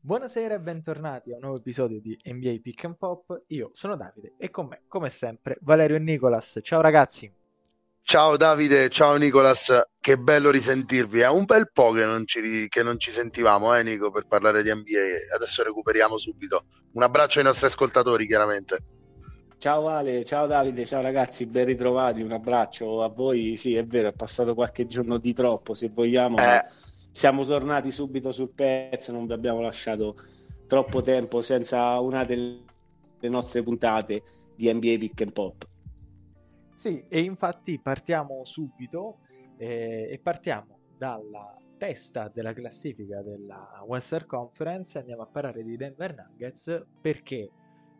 Buonasera e bentornati a un nuovo episodio di NBA Pick and Pop. Io sono Davide e con me, come sempre, Valerio e Nicolas. Ciao ragazzi. Ciao Davide, ciao Nicolas, che bello risentirvi. È un bel po' che non ci, che non ci sentivamo, eh Nico, per parlare di NBA. Adesso recuperiamo subito. Un abbraccio ai nostri ascoltatori, chiaramente. Ciao Vale, ciao Davide, ciao ragazzi, ben ritrovati, un abbraccio a voi. Sì, è vero, è passato qualche giorno di troppo, se vogliamo. Eh siamo tornati subito sul pezzo, non vi abbiamo lasciato troppo tempo senza una delle nostre puntate di NBA Pick and Pop. Sì, e infatti partiamo subito eh, e partiamo dalla testa della classifica della Western Conference andiamo a parlare di Denver Nuggets perché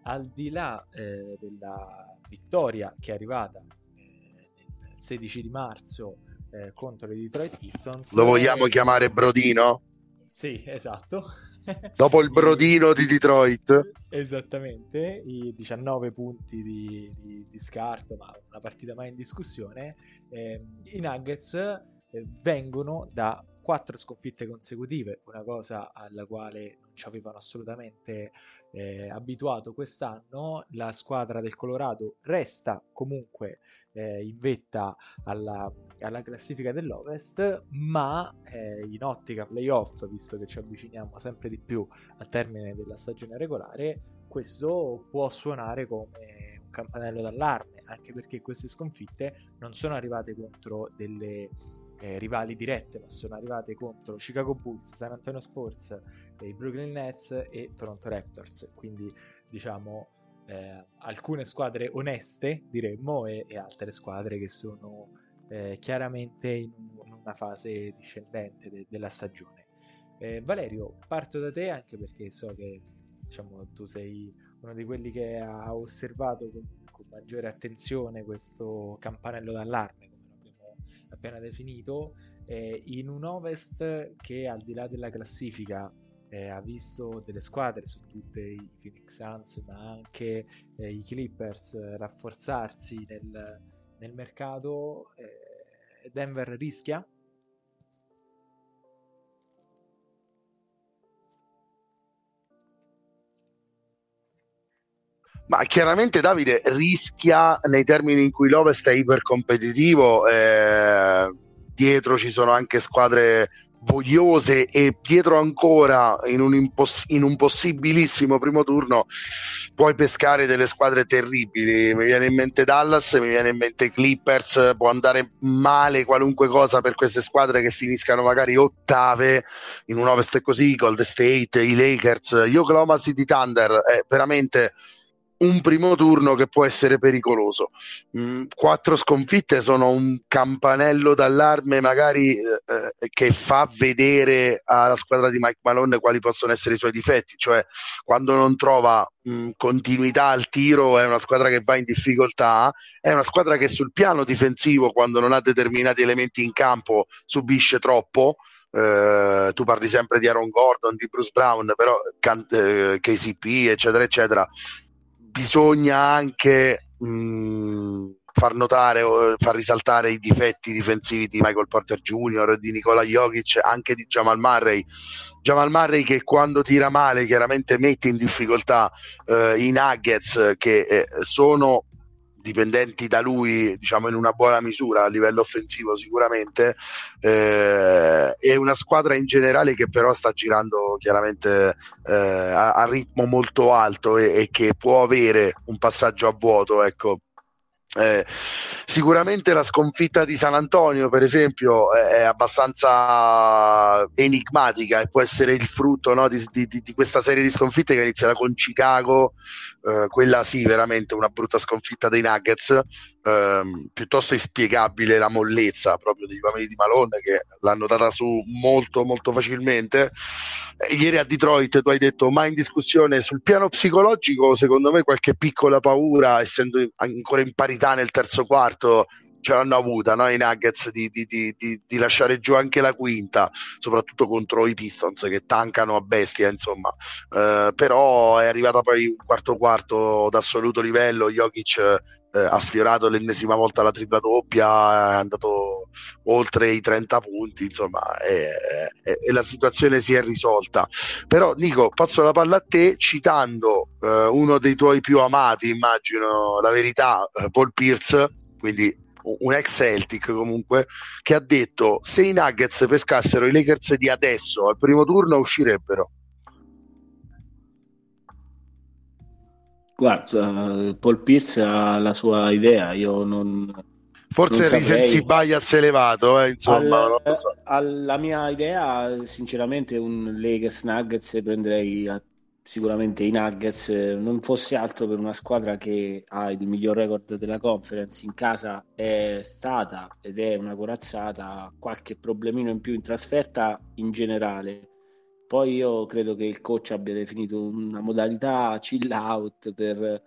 al di là eh, della vittoria che è arrivata eh, il 16 di marzo eh, contro i Detroit Pistons. Lo vogliamo e... chiamare Brodino? Sì, esatto. Dopo il Brodino di Detroit. Esattamente, i 19 punti di, di, di scarto, ma una partita mai in discussione. Eh, I Nuggets eh, vengono da quattro sconfitte consecutive, una cosa alla quale non ci avevano assolutamente eh, abituato quest'anno. La squadra del Colorado resta comunque eh, in vetta alla, alla, classifica dell'Ovest, ma eh, in ottica playoff, visto che ci avviciniamo sempre di più al termine della stagione regolare, questo può suonare come un campanello d'allarme, anche perché queste sconfitte non sono arrivate contro delle eh, rivali dirette, ma sono arrivate contro Chicago Bulls, San Antonio Sports, i Brooklyn Nets e Toronto Raptors. Quindi diciamo eh, alcune squadre oneste, diremmo, e, e altre squadre che sono eh, chiaramente in, in, una fase discendente de- della stagione. Eh, Valerio, parto da te anche perché so che diciamo, tu sei uno di quelli che ha osservato con, con maggiore attenzione questo campanello d'allarme, come l'abbiamo appena definito, eh, in un Ovest che al di là della classifica eh, ha visto delle squadre tutte i Phoenix Suns ma anche eh, i Clippers eh, rafforzarsi nel, nel mercato eh, Denver rischia? Ma chiaramente Davide rischia nei termini in cui l'Ovest è ipercompetitivo, eh, dietro ci sono anche squadre vogliose e dietro ancora in un, imposs- in un, possibilissimo primo turno puoi pescare delle squadre terribili. Mi viene in mente Dallas, mi viene in mente Clippers può andare male qualunque cosa per queste squadre che finiscano magari ottave in un ovest così Gold State, i Lakers. Io Oklahoma City Thunder è veramente un primo turno che può essere pericoloso. Mm, quattro sconfitte sono un campanello d'allarme magari eh, eh, che fa vedere alla squadra di Mike Malone quali possono essere i suoi difetti, cioè quando non trova mh, mm, continuità al tiro è una squadra che va in difficoltà, è una squadra che sul piano difensivo quando non ha determinati elementi in campo subisce troppo. Uh, tu parli sempre di Aaron Gordon, di Bruce Brown, però can- uh, KCP, eccetera, eccetera bisogna anche mh, far notare far risaltare i difetti difensivi di Michael Porter Jr., di Nicola Jokic, anche di Jamal Murray. Jamal Murray che quando tira male chiaramente mette in difficoltà eh, i Nuggets che eh, sono dipendenti da lui diciamo in una buona misura a livello offensivo sicuramente eh, è una squadra in generale che però sta girando chiaramente eh, a, a, ritmo molto alto e, e, che può avere un passaggio a vuoto ecco eh, sicuramente la sconfitta di San Antonio, per esempio, è abbastanza enigmatica e può essere il frutto no, di, di, di, questa serie di sconfitte che inizia con Chicago, eh, quella sì, veramente una brutta sconfitta dei Nuggets, eh, piuttosto inspiegabile la mollezza proprio dei uomini di Malone che l'hanno data su molto molto facilmente. Eh, ieri a Detroit tu hai detto ma in discussione sul piano psicologico, secondo me qualche piccola paura, essendo ancora in parità nel terzo quarto ce l'hanno avuta no? i Nuggets di, di, di, di, lasciare giù anche la quinta, soprattutto contro i Pistons che tancano a bestia, insomma. Uh, però è arrivata poi un quarto quarto d'assoluto livello, Jokic uh, ha sfiorato l'ennesima volta la tripla doppia, è andato oltre i 30 punti, insomma, e, la situazione si è risolta. Però Nico, passo la palla a te citando eh, uno dei tuoi più amati, immagino, la verità, eh, Paul Pierce, quindi un ex Celtic comunque, che ha detto se i Nuggets pescassero i Lakers di adesso al primo turno uscirebbero. Guarda, Paul Pierce ha la sua idea, io non... Forse recency bias elevato, eh, insomma. Al, so. Alla mia idea, sinceramente, un Lakers Nuggets prenderei a sicuramente i Nuggets non fosse altro per una squadra che ha il miglior record della conference in casa è stata ed è una corazzata qualche problemino in più in trasferta in generale poi io credo che il coach abbia definito una modalità chill out per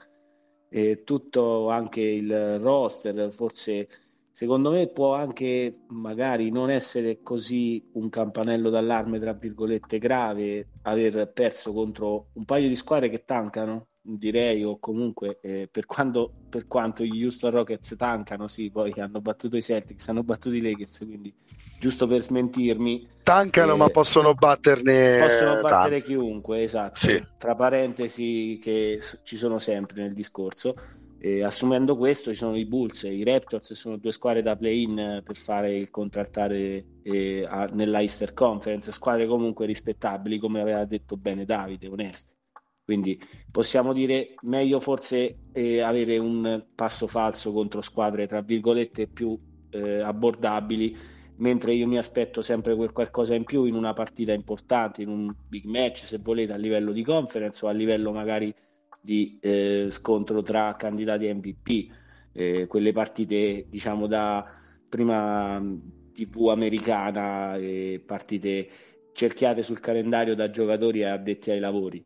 eh, tutto anche il roster. Forse secondo me può anche magari non essere così un campanello d'allarme, tra virgolette, grave aver perso contro un paio di squadre che tancano, direi, o comunque eh, per, quando, per, quanto gli Houston Rockets tancano, sì, poi hanno battuto i Celtics, hanno battuto i Lakers, quindi giusto per smentirmi. Tancano, eh, ma possono batterne. Possono battere tanti. chiunque, esatto. Sì. Tra parentesi che ci sono sempre nel discorso. E assumendo questo ci sono i Bulls e i Raptors, sono due squadre da play-in per fare il contraltare eh, nella Easter Conference, squadre comunque rispettabili, come aveva detto bene Davide, oneste. Quindi possiamo dire meglio forse eh, avere un passo falso contro squadre tra virgolette più eh, abbordabili, mentre io mi aspetto sempre quel qualcosa in più in una partita importante, in un big match se volete a livello di conference o a livello magari di eh, scontro tra candidati MVP, eh, quelle partite diciamo da prima TV americana, e partite cerchiate sul calendario da giocatori addetti ai lavori.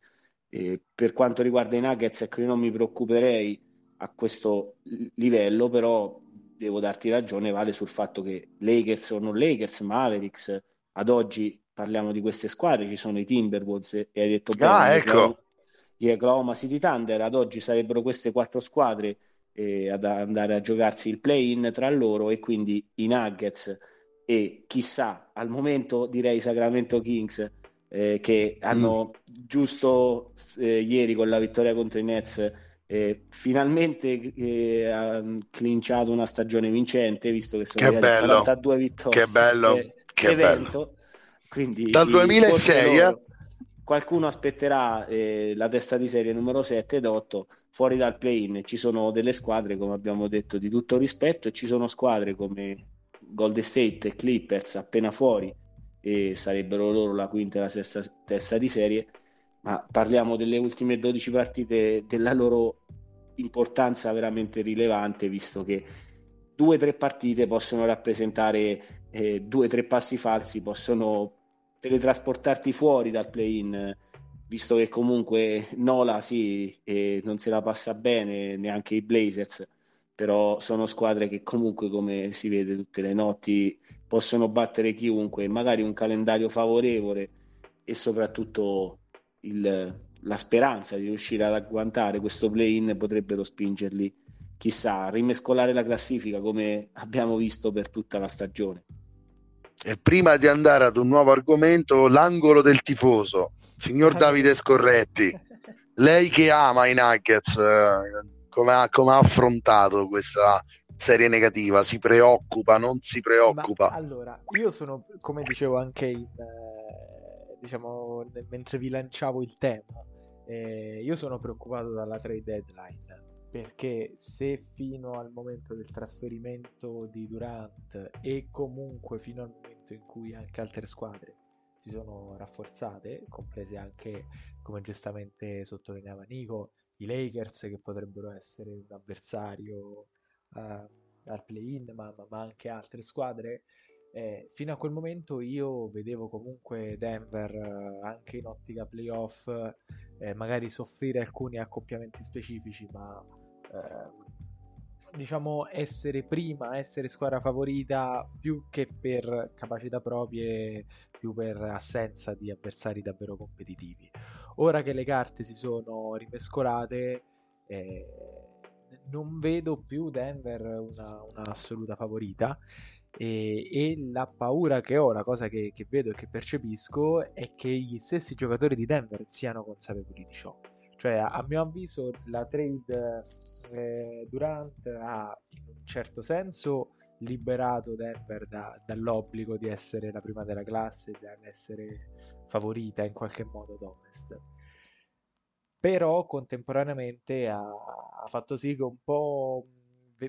Eh, per quanto riguarda i Nuggets, ecco, io non mi preoccuperei a questo livello, però devo darti ragione, vale sul fatto che Lakers o non Lakers, Mavericks, ad oggi parliamo di queste squadre, ci sono i Timberwolves e hai detto ah, bene, ecco gli Oklahoma City Thunder. Ad oggi sarebbero queste quattro squadre eh, ad andare a giocarsi il play-in tra loro e quindi i Nuggets e chissà, al momento direi Sacramento Kings eh, che hanno mm. giusto eh, ieri con la vittoria contro i Nets eh, finalmente eh, ha clinciato una stagione vincente visto che sono che bello. 42 vittorie che bello eh, che evento. bello quindi dal 2006 loro, qualcuno aspetterà eh, la testa di serie numero 7 ed 8 fuori dal play-in. Ci sono delle squadre, come abbiamo detto, di tutto rispetto e ci sono squadre come Golden State e Clippers appena fuori e sarebbero loro la quinta e la sesta testa di serie, ma parliamo delle ultime 12 partite della loro importanza veramente rilevante, visto che due o tre partite possono rappresentare eh, due o tre passi falsi, possono teletrasportarti fuori dal play-in, visto che comunque Nola sì, eh, non se la passa bene, neanche i Blazers, però sono squadre che comunque, come si vede tutte le notti, possono battere chiunque, magari un calendario favorevole e soprattutto il, la speranza di riuscire ad agguantare questo play-in potrebbero spingerli, chissà, a rimescolare la classifica come abbiamo visto per tutta la stagione. E prima di andare ad un nuovo argomento, l'angolo del tifoso, signor Davide Scorretti, lei che ama i Nuggets, eh, come, ha, come ha affrontato questa serie negativa? Si preoccupa, non si preoccupa? Ma, allora, io sono, come dicevo anche in, eh, diciamo, mentre vi lanciavo il tema, eh, io sono preoccupato dalla trade deadline perché se fino al momento del trasferimento di Durant e comunque fino al momento in cui anche altre squadre si sono rafforzate, comprese anche, come giustamente sottolineava Nico, i Lakers che potrebbero essere un avversario uh, al play-in, ma, ma, anche altre squadre, eh, fino a quel momento io vedevo comunque Denver eh, anche in ottica playoff eh, magari soffrire alcuni accoppiamenti specifici, ma Ehm, diciamo essere prima, essere squadra favorita più che per capacità proprie, più per assenza di avversari davvero competitivi. Ora che le carte si sono rimescolate, eh, non vedo più Denver una, una assoluta favorita E, e, la paura che ho, la cosa che, che, vedo e che percepisco è che gli stessi giocatori di Denver siano consapevoli di ciò. Cioè, a, mio avviso, la trade eh, Durant ha in un certo senso liberato Denver da, dall'obbligo di essere la prima della classe, di essere favorita in qualche modo ad ovest. Però contemporaneamente ha, ha fatto sì che un po'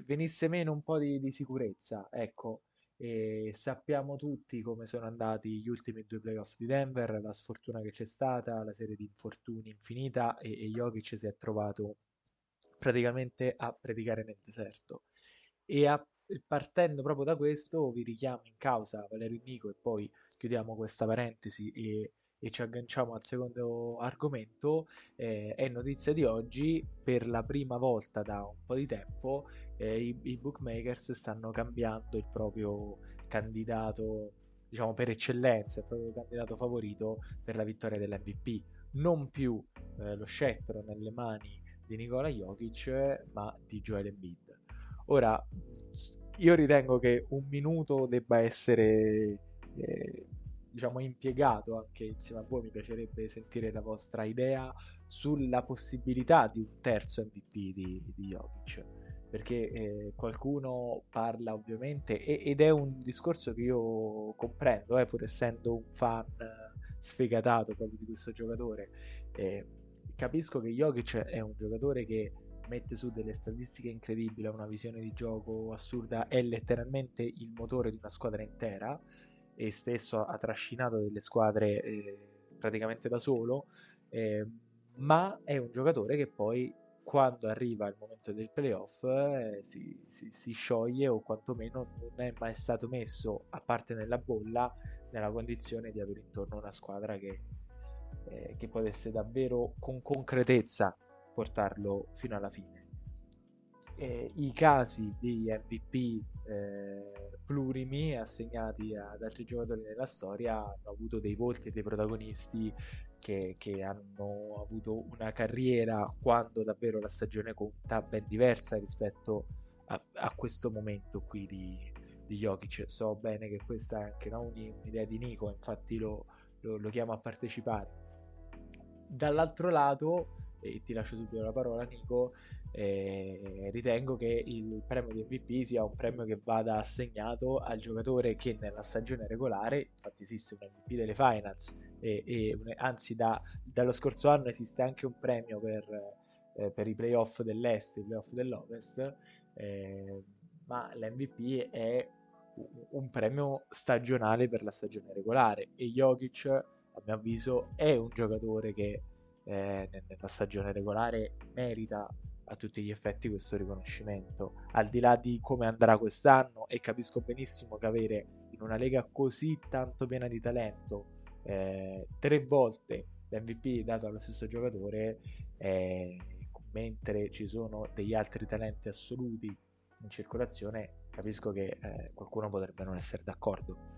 venisse meno un po' di, di sicurezza, ecco, e sappiamo tutti come sono andati gli ultimi due playoff di Denver, la sfortuna che c'è stata, la serie di infortuni infinita e, e Jokic si è trovato praticamente a predicare nel deserto. E a, partendo proprio da questo vi richiamo in causa Valerio Nico e poi chiudiamo questa parentesi e e ci agganciamo al secondo argomento, eh, è notizia di oggi, per la prima volta da un po' di tempo eh, i, i, bookmakers stanno cambiando il proprio candidato, diciamo per eccellenza, il proprio candidato favorito per la vittoria dell'MVP. Non più eh, lo scettro nelle mani di Nicola Jokic, ma di Joel Embiid. Ora, io ritengo che un minuto debba essere eh, diciamo, impiegato anche insieme a voi. Mi piacerebbe sentire la vostra idea sulla possibilità di un terzo MVP di, di Jokic. Perché eh, qualcuno parla ovviamente, e, ed è un discorso che io comprendo, eh, pur essendo un fan sfegatato proprio di questo giocatore. Eh, capisco che Jokic è un giocatore che mette su delle statistiche incredibili, ha una visione di gioco assurda, è letteralmente il motore di una squadra intera e spesso ha trascinato delle squadre eh, praticamente da solo, eh, ma è un giocatore che poi quando arriva il momento del playoff eh, si, si, si, scioglie o quantomeno non è mai stato messo, a parte nella bolla, nella condizione di avere intorno una squadra che, eh, che potesse davvero con concretezza portarlo fino alla fine. Eh, I casi di MVP eh, plurimi assegnati ad altri giocatori nella storia hanno avuto dei volti e dei protagonisti che, che, hanno avuto una carriera quando davvero la stagione conta ben diversa rispetto a, a questo momento qui di, di Jokic. So bene che questa è anche no, un'idea di Nico, infatti lo, lo, lo chiamo a partecipare. Dall'altro lato, e ti lascio subito la parola Nico, eh, ritengo che il premio di MVP sia un premio che vada assegnato al giocatore che nella stagione regolare, infatti esiste un MVP delle finals e, e anzi da, dallo scorso anno esiste anche un premio per, eh, per i playoff dell'est e i playoff dell'ovest, eh, ma l'MVP è un premio stagionale per la stagione regolare e Jokic a mio avviso è un giocatore che eh, nella stagione regolare merita a tutti gli effetti questo riconoscimento. Al di là di come andrà quest'anno, e capisco benissimo che avere in una lega così tanto piena di talento eh, tre volte l'MVP dato allo stesso giocatore, eh, mentre ci sono degli altri talenti assoluti in circolazione, capisco che eh, qualcuno potrebbe non essere d'accordo.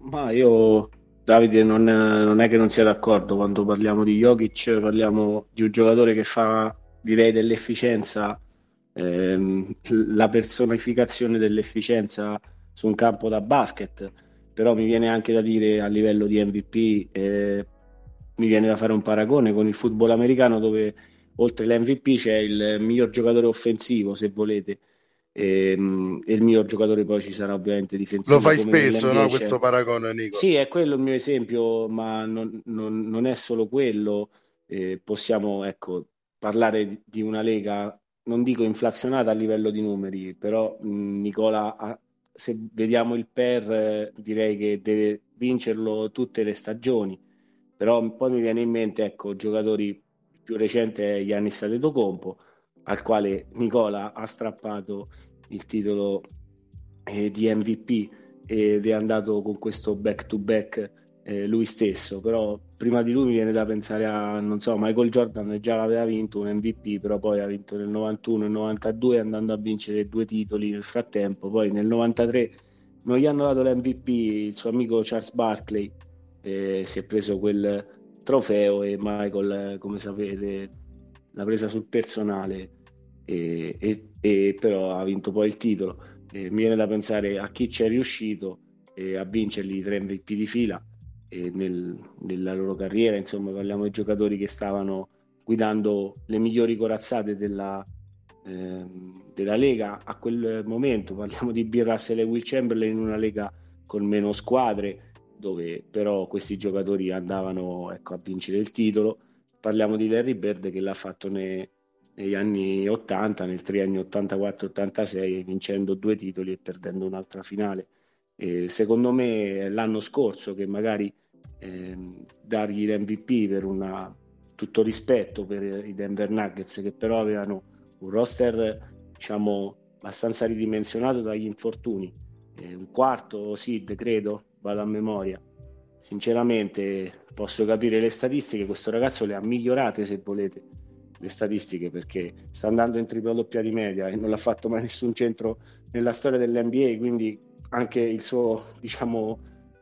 Ma io Davide non, non, è che non sia d'accordo quando parliamo di Jokic, parliamo di un giocatore che fa, direi, dell'efficienza, ehm, la personificazione dell'efficienza su un campo da basket, però mi viene anche da dire a livello di MVP, eh, mi viene da fare un paragone con il football americano dove oltre all'MVP c'è il miglior giocatore offensivo, se volete, e, ehm, e, il mio giocatore poi ci sarà ovviamente difensivo. Lo fai spesso, no, questo paragone, Nico? Sì, è quello il mio esempio, ma non, non, non è solo quello. Eh, possiamo ecco, parlare di una lega, non dico inflazionata a livello di numeri, però mh, Nicola, ha, se vediamo il PER, eh, direi che deve vincerlo tutte le stagioni. Però poi mi viene in mente, ecco, giocatori più recenti è Giannis Adetokounmpo, al quale Nicola ha strappato il titolo eh, di MVP ed è andato con questo back to back eh, lui stesso. Però prima di lui mi viene da pensare a non so Michael Jordan già l'aveva vinto un MVP però poi ha vinto nel 91 e 92 andando a vincere due titoli nel frattempo. Poi nel 93 non gli hanno dato l'MVP il suo amico Charles Barkley eh, si è preso quel trofeo e Michael come sapete l'ha presa sul personale e, e, e però ha vinto poi il titolo. mi viene da pensare a chi ci è riuscito a vincerli i tre MVP di fila nel, nella loro carriera, insomma parliamo di giocatori che stavano guidando le migliori corazzate della, eh, della Lega a quel momento, parliamo di Bill Russell e Will Chamberlain in una Lega con meno squadre, dove però questi giocatori andavano ecco, a vincere il titolo. Parliamo di Larry Bird che l'ha fatto nei, negli anni 80, nel triennio 84-86, vincendo due titoli e perdendo un'altra finale. E secondo me l'anno scorso che magari eh, dargli l'MVP per una, tutto rispetto per i Denver Nuggets che però avevano un roster diciamo abbastanza ridimensionato dagli infortuni. Eh, un quarto seed credo vado a memoria. Sinceramente posso capire le statistiche questo ragazzo le ha migliorate se volete le statistiche perché sta andando in tripla doppia di media e non l'ha fatto mai nessun centro nella storia dell'NBA quindi anche il suo diciamo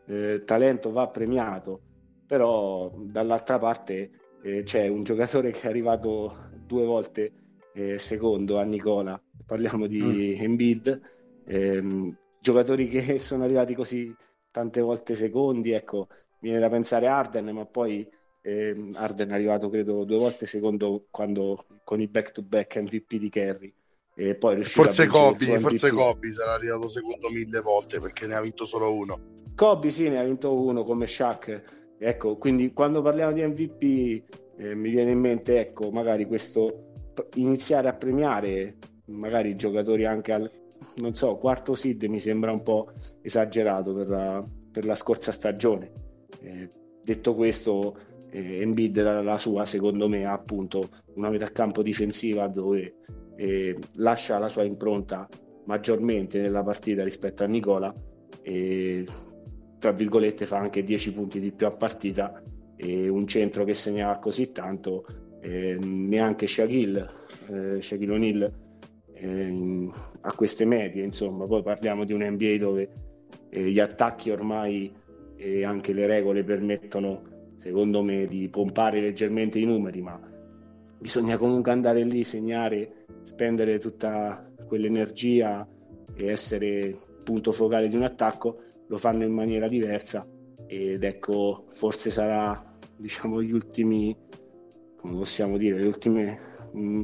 eh, talento va premiato. Però dall'altra parte eh, c'è un giocatore che è arrivato due volte eh, secondo a Nicola. Parliamo di mm. Embiid. Ehm, giocatori che sono arrivati così tante volte secondi ecco viene da pensare a Arden ma poi ehm, Arden è arrivato credo due volte secondo quando con i back to back MVP di Kerry. E poi forse Kobe, forse Kobe sarà arrivato secondo mille volte perché ne ha vinto solo uno. Kobe sì ne ha vinto uno come Shaq. Ecco quindi quando parliamo di MVP eh, mi viene in mente ecco magari questo iniziare a premiare magari i giocatori anche al non so quarto seed mi sembra un po' esagerato per la, per la scorsa stagione. Eh, detto questo eh, Embiid la, la, sua secondo me ha appunto una metà campo difensiva dove eh, lascia la sua impronta maggiormente nella partita rispetto a Nicola e tra virgolette fa anche 10 punti di più a partita e un centro che segnava così tanto eh, neanche Shaquille, eh, Shaquille O'Neal eh, a queste medie insomma. Poi parliamo di un NBA dove eh, gli attacchi ormai e anche le regole permettono secondo me di pompare leggermente i numeri ma bisogna comunque andare lì segnare spendere tutta quell'energia e essere punto focale di un attacco. Lo fanno in maniera diversa ed ecco forse sarà diciamo gli ultimi come possiamo dire le ultime mh, mm,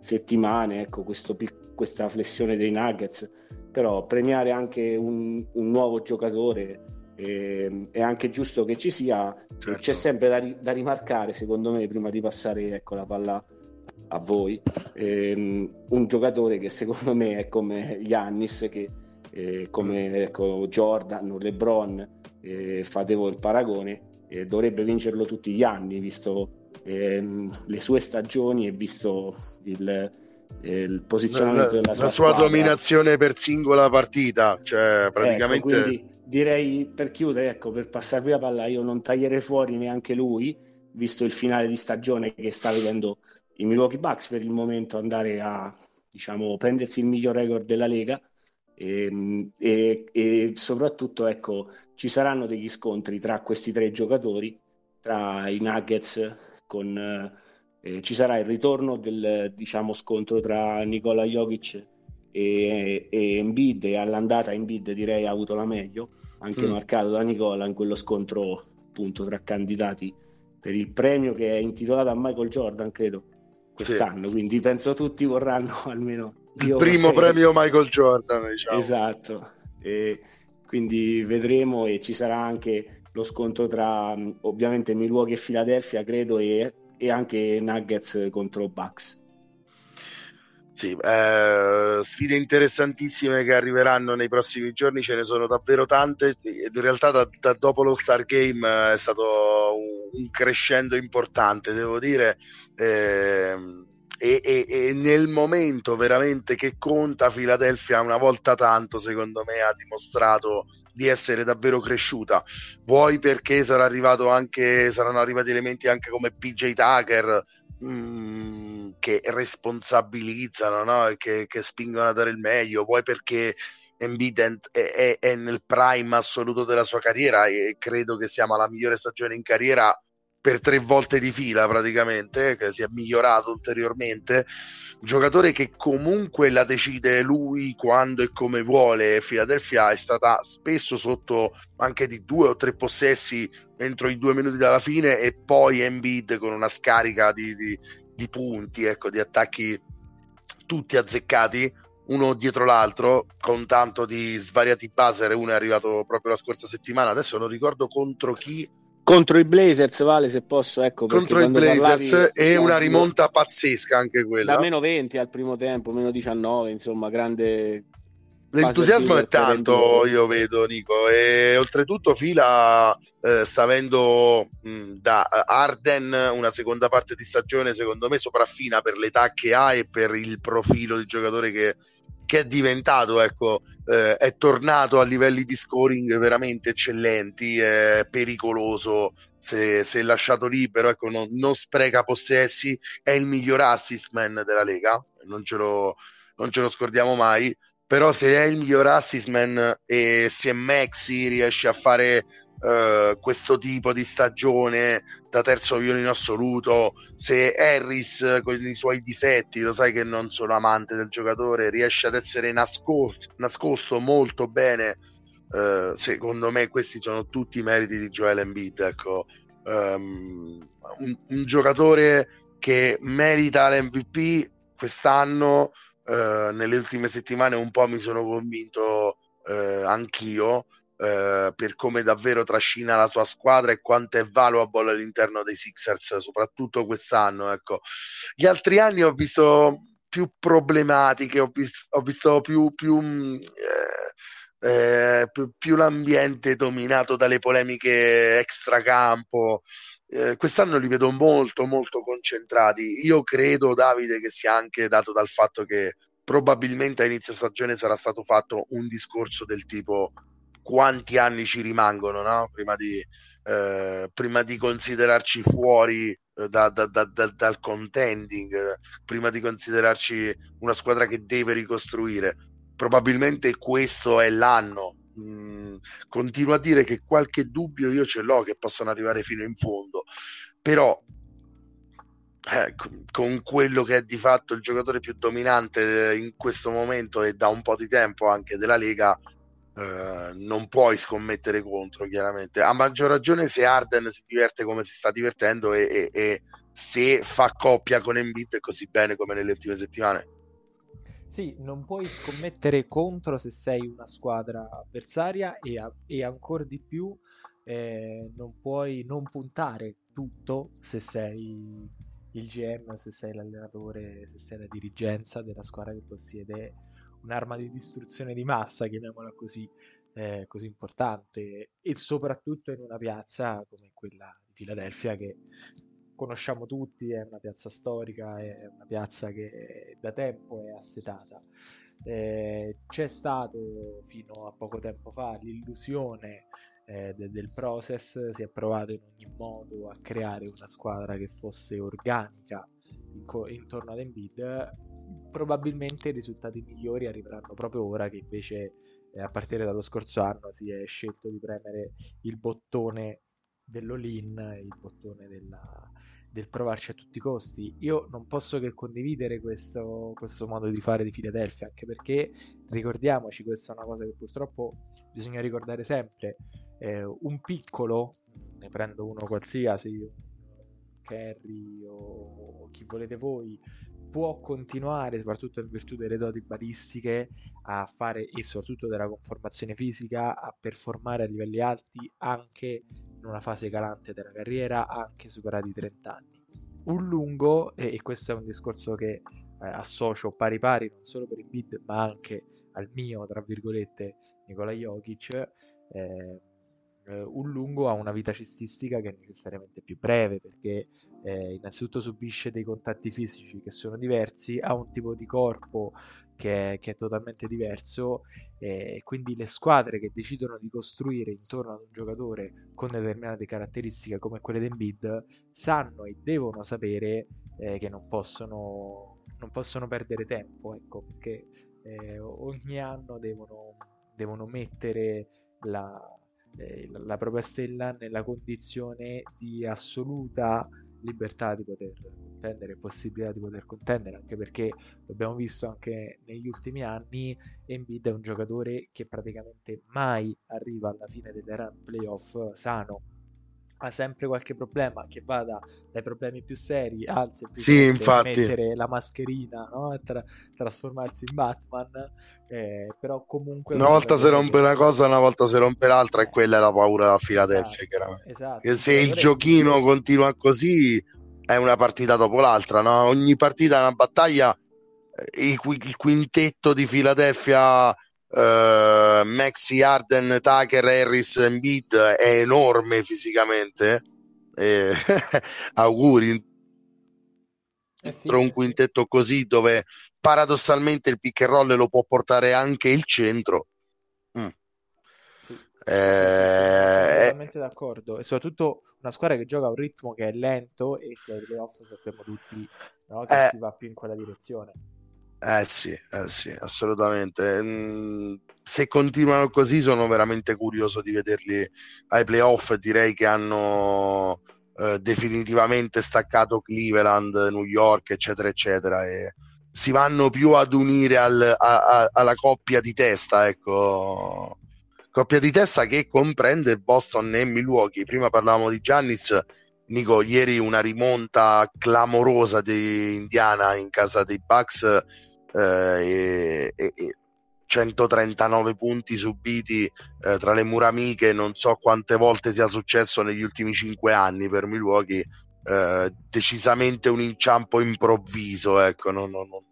settimane ecco questo, questa flessione dei Nuggets. Però premiare anche un, un nuovo giocatore eh, è anche giusto che ci sia certo. c'è sempre da, da, rimarcare secondo me prima di passare ecco, la palla a voi ehm, un giocatore che secondo me è come Giannis che eh, come ecco, Jordan o LeBron eh, fatevo il paragone eh, dovrebbe vincerlo tutti gli anni visto ehm, le sue stagioni e visto il, eh, il posizionamento la, della sua, la sua dominazione per singola partita cioè ecco, praticamente ecco, quindi direi per chiudere ecco per passarvi la palla io non taglierei fuori neanche lui visto il finale di stagione che sta vedendo i Milwaukee Bucks per il momento andare a diciamo, prendersi il miglior record della Lega. E, ehm, e, e, soprattutto ecco, ci saranno degli scontri tra questi tre giocatori, tra i Nuggets con... Eh, ci sarà il ritorno del diciamo, scontro tra Nicola Jokic e, e Embiid e all'andata Embiid direi ha avuto la meglio anche mm. marcato da Nicola in quello scontro appunto tra candidati per il premio che è intitolato a Michael Jordan credo quest'anno, sì. quindi penso tutti vorranno almeno... Il primo vorrei... premio Michael Jordan, diciamo. Esatto, e quindi vedremo e ci sarà anche lo scontro tra ovviamente Milwaukee e Philadelphia, credo, e, e anche Nuggets contro Bucks. Sì, eh, sfide interessantissime che arriveranno nei prossimi giorni, ce ne sono davvero tante. In realtà, da, da dopo lo Star Game eh, è stato un, un crescendo importante, devo dire. Eh, e, e, e, nel momento veramente che conta, Philadelphia una volta tanto, secondo me, ha dimostrato di essere davvero cresciuta. Vuoi perché sarà arrivato anche, saranno arrivati elementi anche come PJ Tucker, Mm, che responsabilizzano, no? che, che, spingono a dare il meglio, vuoi perché Embiid è, è, è, nel prime assoluto della sua carriera e credo che siamo alla migliore stagione in carriera per tre volte di fila praticamente, che si è migliorato ulteriormente, giocatore che comunque la decide lui quando e come vuole. Philadelphia è stata spesso sotto anche di due o tre possessi entro i due minuti dalla fine e poi Embiid con una scarica di, di, di punti, ecco, di attacchi tutti azzeccati uno dietro l'altro con tanto di svariati buzzer uno è arrivato proprio la scorsa settimana adesso non ricordo contro chi contro i Blazers, Vale, se posso, ecco, contro i Blazers parlavi, e una rimonta pazzesca anche quella. Da meno 20 al primo tempo, meno 19, insomma, grande L'entusiasmo è tanto, io vedo, Nico, e oltretutto Fila eh, sta avendo mh, da Arden una seconda parte di stagione, secondo me, sopraffina per l'età che ha e per il profilo di giocatore che, che è diventato, ecco, eh, è tornato a livelli di scoring veramente eccellenti, è pericoloso se, se lasciato libero, ecco, non, non, spreca possessi, è il miglior assist man della Lega, non ce lo, non ce lo scordiamo mai, però se è il miglior assist man e se Maxi riesce a fare Uh, questo tipo di stagione da terzo violino in assoluto. Se Harris con i suoi difetti, lo sai che non sono amante del giocatore, riesce ad essere nascosto, nascosto molto bene. Uh, secondo me, questi sono tutti i meriti di Joel Embiid. Ecco, um, un, un, giocatore che merita l'MVP quest'anno. Uh, nelle ultime settimane un po' mi sono convinto anch'io eh, per come davvero trascina la sua squadra e quanto è valuable all'interno dei Sixers, soprattutto quest'anno. Ecco. Gli altri anni ho visto più problematiche, ho, vis- ho visto più, più, mm, eh, eh, più, più, l'ambiente dominato dalle polemiche extracampo. Eh, quest'anno li vedo molto molto concentrati. Io credo, Davide, che sia anche dato dal fatto che probabilmente a inizio stagione sarà stato fatto un discorso del tipo quanti anni ci rimangono no? prima, di, eh, prima di considerarci fuori eh, da, da, da, dal contending, prima di considerarci una squadra che deve ricostruire. Probabilmente questo è l'anno. Mm, continuo a dire che qualche dubbio io ce l'ho che possano arrivare fino in fondo, però eh, con quello che è di fatto il giocatore più dominante in questo momento e da un po' di tempo anche della Lega, eh, non puoi scommettere contro, chiaramente. A maggior ragione se Arden si diverte come si sta divertendo e, e, e se fa coppia con Embiid così bene come nelle ultime settimane. Sì, non puoi scommettere contro se sei una squadra avversaria e, a- e ancora di più eh, non puoi non puntare tutto se sei il GM, se sei l'allenatore, se sei la dirigenza della squadra che possiede un'arma di distruzione di massa, chiamiamola così, eh, così importante, e soprattutto in una piazza come quella di Filadelfia che conosciamo tutti, è una piazza storica, è una piazza che da tempo è assetata. Eh, c'è stato fino a poco tempo fa l'illusione eh, de- del process, si è provato in ogni modo a creare una squadra che fosse organica in co- intorno ad Embiid probabilmente i risultati migliori arriveranno proprio ora che invece eh, a partire dallo scorso anno si è scelto di premere il bottone dell'all-in, il bottone della, del provarci a tutti i costi. Io non posso che condividere questo, questo modo di fare di Philadelphia, anche perché ricordiamoci, questa è una cosa che purtroppo bisogna ricordare sempre, eh, un piccolo, ne prendo uno qualsiasi, Kerry o, o chi volete voi, può continuare, soprattutto in virtù delle doti balistiche, a fare e soprattutto della conformazione fisica, a performare a livelli alti anche in una fase calante della carriera, anche superati i 30 anni. Un lungo, e, questo è un discorso che eh, associo pari pari non solo per il bid ma anche al mio, tra virgolette, Nikola Jokic, eh, eh, un lungo ha una vita cestistica che è necessariamente più breve perché eh, innanzitutto subisce dei contatti fisici che sono diversi, ha un tipo di corpo che è, che è totalmente diverso e quindi le squadre che decidono di costruire intorno ad un giocatore con determinate caratteristiche come quelle di Embiid sanno e devono sapere eh, che non possono, non possono perdere tempo, ecco, perché eh, ogni anno devono, devono mettere la, eh, la propria stella nella condizione di assoluta libertà di poter contendere, possibilità di poter contendere, anche perché l'abbiamo visto anche negli ultimi anni, Embiid è un giocatore che praticamente mai arriva alla fine delle run playoff sano, ha sempre qualche problema che vada dai problemi più seri al sì, mettere la mascherina no? e tra- trasformarsi in Batman eh, però comunque una volta si rompe che... una cosa una volta si rompe l'altra eh. e quella è la paura a Filadelfia esatto, esatto. se il giochino continua così è una partita dopo l'altra no? ogni partita è una battaglia eh, il quintetto di Filadelfia uh, Maxi Arden, Tucker, Harris, Embiid è enorme fisicamente. Eh, auguri. Eh sì, un quintetto così dove paradossalmente il pick and roll lo può portare anche il centro. Mm. Sì, eh, totalmente d'accordo. E soprattutto una squadra che gioca a un ritmo che è lento e che ai playoff sappiamo tutti no, che eh, si va più in quella direzione. Eh sì, eh sì, assolutamente. Mm, se continuano così sono veramente curioso di vederli ai playoff. Direi che hanno eh, definitivamente staccato Cleveland, New York, eccetera, eccetera. E si vanno più ad unire al, a, a, alla coppia di testa, ecco. Coppia di testa che comprende Boston e Milwaukee. Prima parlavamo di Giannis. Nico, ieri una rimonta clamorosa di Indiana in casa dei Bucks eh, e, e 139 punti subiti eh, tra le mura amiche, non so quante volte sia successo negli ultimi cinque anni per Milwaukee, eh, decisamente un inciampo improvviso, ecco, non, non, non,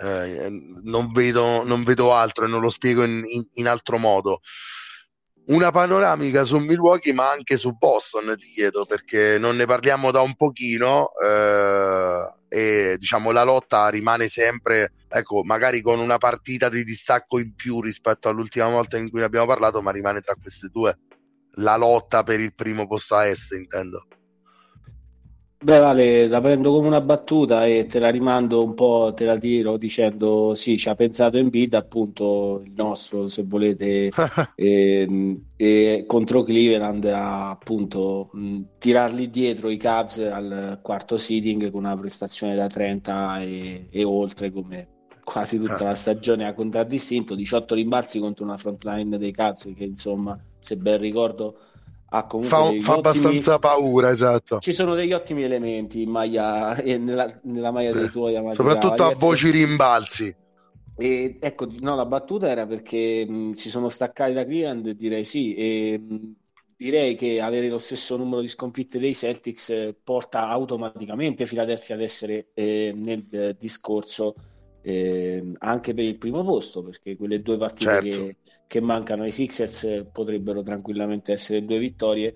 eh, non, vedo, non vedo altro e non lo spiego in, in, in altro modo una panoramica su Milwaukee ma anche su Boston ti chiedo perché non ne parliamo da un pochino eh, e diciamo la lotta rimane sempre ecco magari con una partita di distacco in più rispetto all'ultima volta in cui ne abbiamo parlato ma rimane tra queste due la lotta per il primo posto a est intendo Beh, Vale, la prendo come una battuta e te la rimando un po', te la tiro dicendo sì, ci ha pensato in vita appunto il nostro, se volete, e, ehm, e contro Cleveland a appunto mh, tirarli dietro i Cavs al quarto seeding con una prestazione da 30 e, e oltre come quasi tutta la stagione ha contraddistinto, 18 rimbalzi contro una front line dei Cavs che insomma, se ben ricordo ha comunque fa, fa abbastanza paura, esatto. Ci sono degli ottimi elementi in maglia, e nella, nella maglia dei tuoi amati Soprattutto a voci rimbalzi. E ecco, no, la battuta era perché mh, si sono staccati da Cleveland, direi sì, e mh, direi che avere lo stesso numero di sconfitte dei Celtics eh, porta automaticamente Philadelphia ad essere eh, nel eh, discorso eh, anche per il primo posto, perché quelle due partite certo. che, che, mancano ai Sixers potrebbero tranquillamente essere due vittorie.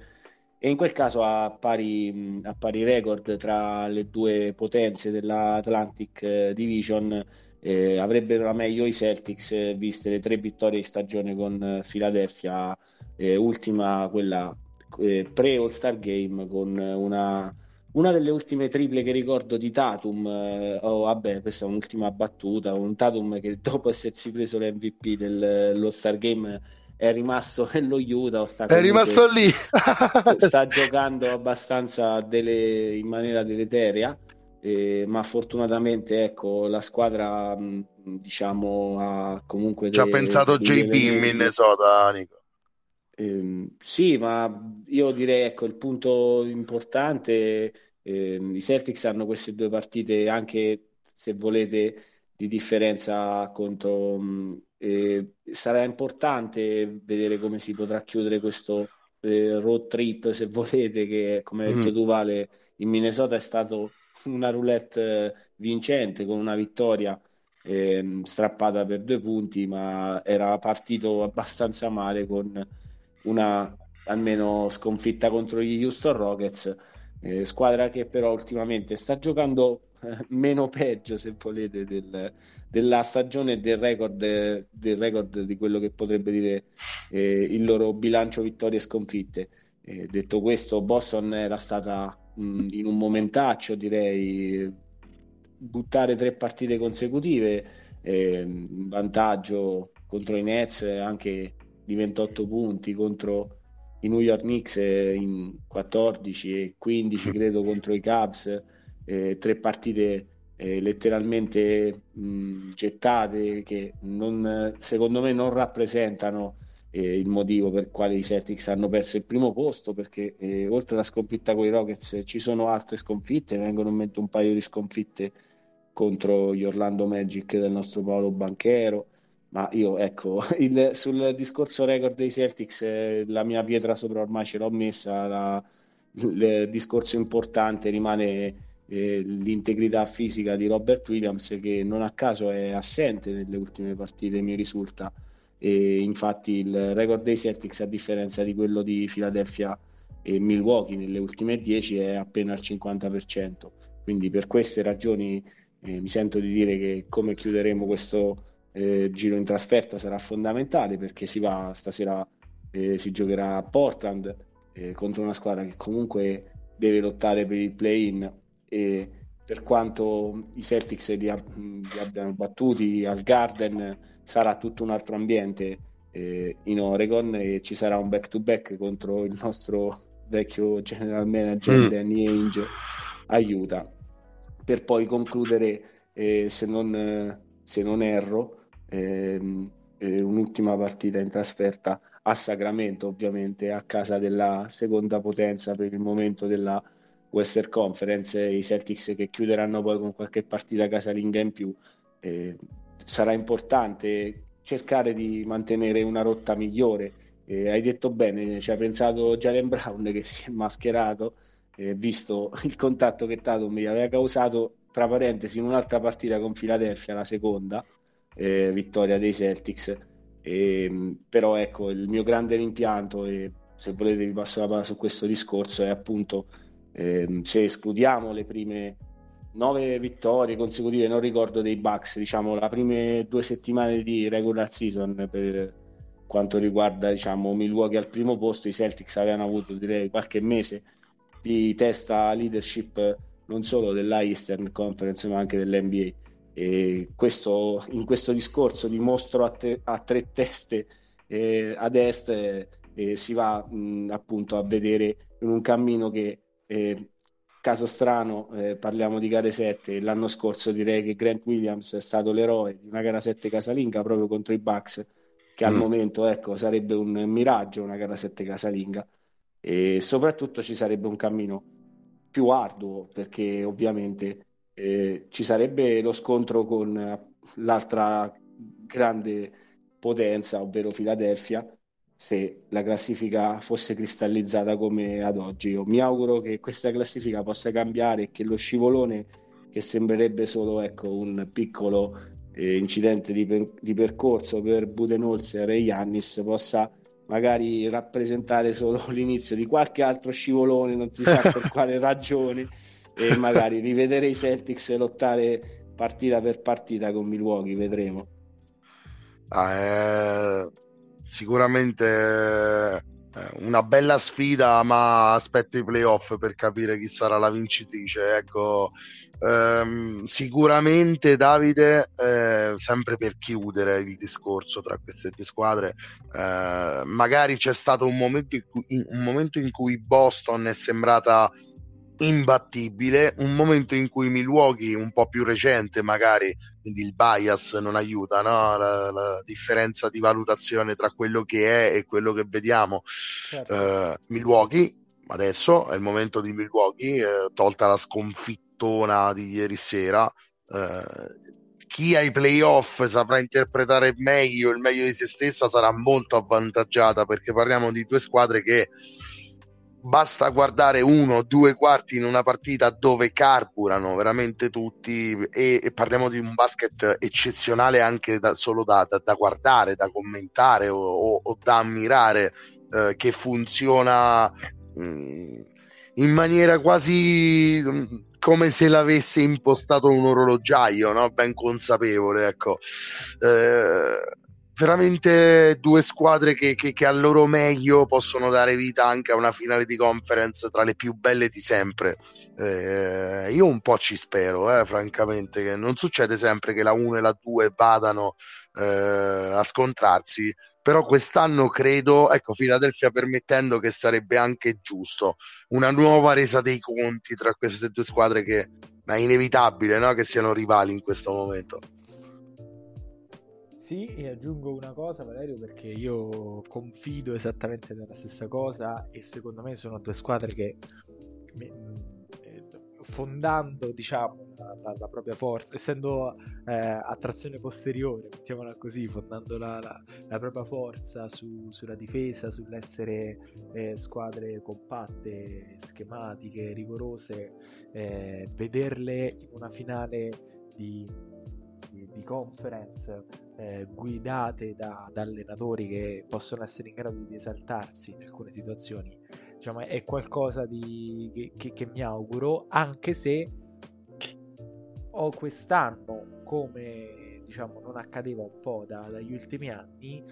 E in quel caso a pari, a pari record tra le due potenze dell'Atlantic eh, Division eh, avrebbero la meglio i Celtics eh, viste le tre vittorie di stagione con Philadelphia, eh, ultima quella eh, pre-All-Star Game con una una delle ultime triple che ricordo di Tatum, eh, oh, vabbè, questa è un'ultima battuta, un Tatum che dopo essersi preso l'MVP dello Star Game è rimasto nello Utah, sta è rimasto lì, sta giocando abbastanza delle, in maniera deleteria, eh, ma fortunatamente ecco, la squadra diciamo ha comunque... Ci ha pensato JB in Minnesota, Nico. Eh, sì, ma io direi ecco il punto importante, eh, i Celtics hanno queste due partite anche se volete di differenza contro eh, sarà importante vedere come si potrà chiudere questo eh, road trip se volete che come hai detto mm. tu Vale in Minnesota è stato una roulette vincente con una vittoria eh, strappata per due punti ma era partito abbastanza male con una almeno sconfitta contro gli Houston Rockets, eh, squadra che però ultimamente sta giocando eh, meno peggio se volete del, della stagione e del record, del record di quello che potrebbe dire eh, il loro bilancio vittorie e sconfitte. Eh, detto questo, Boston era stata mh, in un momentaccio, direi, buttare tre partite consecutive, in vantaggio contro i Nets, anche di 28 punti contro i New York Knicks in 14 e 15 credo contro i Cavs, eh, tre partite eh, letteralmente mh, gettate che non, secondo me non rappresentano eh, il motivo per quale i Celtics hanno perso il primo posto perché eh, oltre alla sconfitta con i Rockets ci sono altre sconfitte, vengono in mente un paio di sconfitte contro gli Orlando Magic del nostro Paolo Banchero ma io ecco, il, sul discorso record dei Celtics eh, la mia pietra sopra ormai ce l'ho messa, la, il discorso importante rimane eh, l'integrità fisica di Robert Williams che non a caso è assente nelle ultime partite, mi risulta. E infatti il record dei Celtics a differenza di quello di Philadelphia e Milwaukee nelle ultime 10 è appena al 50%. Quindi per queste ragioni eh, mi sento di dire che come chiuderemo questo eh, giro in trasferta sarà fondamentale perché si va stasera eh, si giocherà a Portland eh, contro una squadra che comunque deve lottare per il play-in e per quanto i Celtics li, ab- li abbiano battuti al Garden sarà tutto un altro ambiente eh, in Oregon e ci sarà un back-to-back contro il nostro vecchio general manager mm. Danny Ainge aiuta per poi concludere eh, se non, se non erro ehm, un'ultima partita in trasferta a Sacramento, ovviamente a casa della seconda potenza per il momento della Western Conference, i Celtics che chiuderanno poi con qualche partita casalinga in più. Eh, sarà importante cercare di mantenere una rotta migliore. Eh, hai detto bene, ci ha pensato Jalen Brown che si è mascherato, eh, visto il contatto che Tatum mi aveva causato, tra parentesi, in un'altra partita con Philadelphia, la seconda, eh, vittoria dei Celtics. E, ehm, però ecco, il mio grande rimpianto, e se volete vi passo la parola su questo discorso, è appunto eh, se escludiamo le prime nove vittorie consecutive, non ricordo dei Bucks, diciamo le prime due settimane di regular season per quanto riguarda diciamo Milwaukee al primo posto, i Celtics avevano avuto direi qualche mese di testa leadership non solo della Eastern Conference ma anche dell'NBA e questo, in questo discorso di mostro a, te, a tre teste eh, ad est eh, si va mh, appunto a vedere in un cammino che eh, caso strano eh, parliamo di gare 7 l'anno scorso direi che Grant Williams è stato l'eroe di una gara 7 casalinga proprio contro i Bucks che mm. al momento ecco, sarebbe un miraggio una gara 7 casalinga e soprattutto ci sarebbe un cammino più arduo perché ovviamente eh, ci sarebbe lo scontro con eh, l'altra grande potenza, ovvero Philadelphia, se la classifica fosse cristallizzata come ad oggi. Io mi auguro che questa classifica possa cambiare e che lo scivolone, che sembrerebbe solo ecco, un piccolo eh, incidente di, pe- di, percorso per Budenholzer e Yannis, possa magari rappresentare solo l'inizio di qualche altro scivolone, non si sa per quale ragione e magari rivedere i Celtics lottare partita per partita con Milwaukee, vedremo. Ah, eh, sicuramente una bella sfida, ma aspetto i playoff per capire chi sarà la vincitrice. Ecco, ehm, sicuramente Davide, eh, sempre per chiudere il discorso tra queste due squadre, eh, magari c'è stato un momento, in cui, un momento in cui Boston è sembrata imbattibile, un momento in cui Milwaukee un po' più recente magari, quindi il bias non aiuta, no? la, la, differenza di valutazione tra quello che è e quello che vediamo. Certo. Uh, Milwaukee, adesso è il momento di Milwaukee, uh, tolta la sconfittona di ieri sera. Uh, chi ai playoff saprà interpretare meglio il meglio di se stessa sarà molto avvantaggiata perché parliamo di due squadre che basta guardare uno o due quarti in una partita dove carburano veramente tutti e, e parliamo di un basket eccezionale anche da, solo da, da, da, guardare, da commentare o, o, o da ammirare eh, che funziona mh, mm, in maniera quasi mh, mm, come se l'avesse impostato un orologiaio, no? ben consapevole. Ecco. Eh, veramente due squadre che, che, che, al loro meglio possono dare vita anche a una finale di conference tra le più belle di sempre. Eh, io un po' ci spero, eh, francamente, che non succede sempre che la 1 e la 2 vadano eh, a scontrarsi. però quest'anno credo, ecco, Philadelphia permettendo che sarebbe anche giusto una nuova resa dei conti tra queste due squadre che è inevitabile no? che siano rivali in questo momento. Sì, e aggiungo una cosa Valerio perché io confido esattamente nella stessa cosa e secondo me sono due squadre che fondando diciamo la, la, la, propria forza essendo eh, a posteriore mettiamola così fondando la, la propria forza su, sulla difesa sull'essere eh, squadre compatte schematiche rigorose eh, vederle in una finale di, di, di conference eh, guidate da, da allenatori che possono essere in grado di esaltarsi in alcune situazioni. Diciamo, è qualcosa di, che, che, che mi auguro, anche se ho quest'anno, come diciamo non accadeva un po' da, dagli ultimi anni,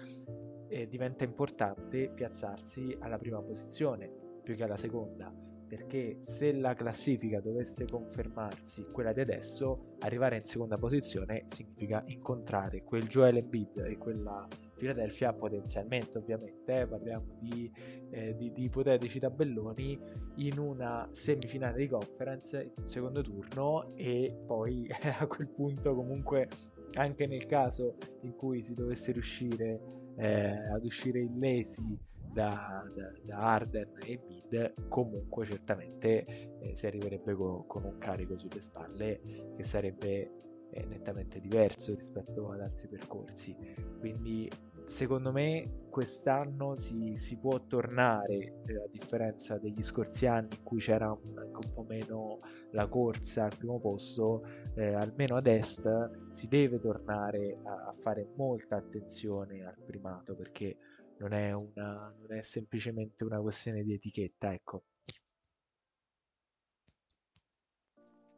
eh, diventa importante piazzarsi alla prima posizione più che alla seconda perché se la classifica dovesse confermarsi quella di adesso, arrivare in seconda posizione significa incontrare quel Joel Embiid e quella Philadelphia potenzialmente ovviamente, eh, parliamo di, eh, di, di, ipotetici tabelloni in una semifinale di conference, in secondo turno e poi a quel punto comunque anche nel caso in cui si dovesse riuscire eh, ad uscire illesi da, da, da Arden e Mid comunque certamente eh, si arriverebbe co- con un carico sulle spalle che sarebbe eh, nettamente diverso rispetto ad altri percorsi. Quindi secondo me quest'anno si, si può tornare eh, a differenza degli scorsi anni in cui c'era un, un po' meno la corsa al primo posto eh, almeno ad est si deve tornare a, a fare molta attenzione al primato perché non è, una, non è semplicemente una questione di etichetta, ecco.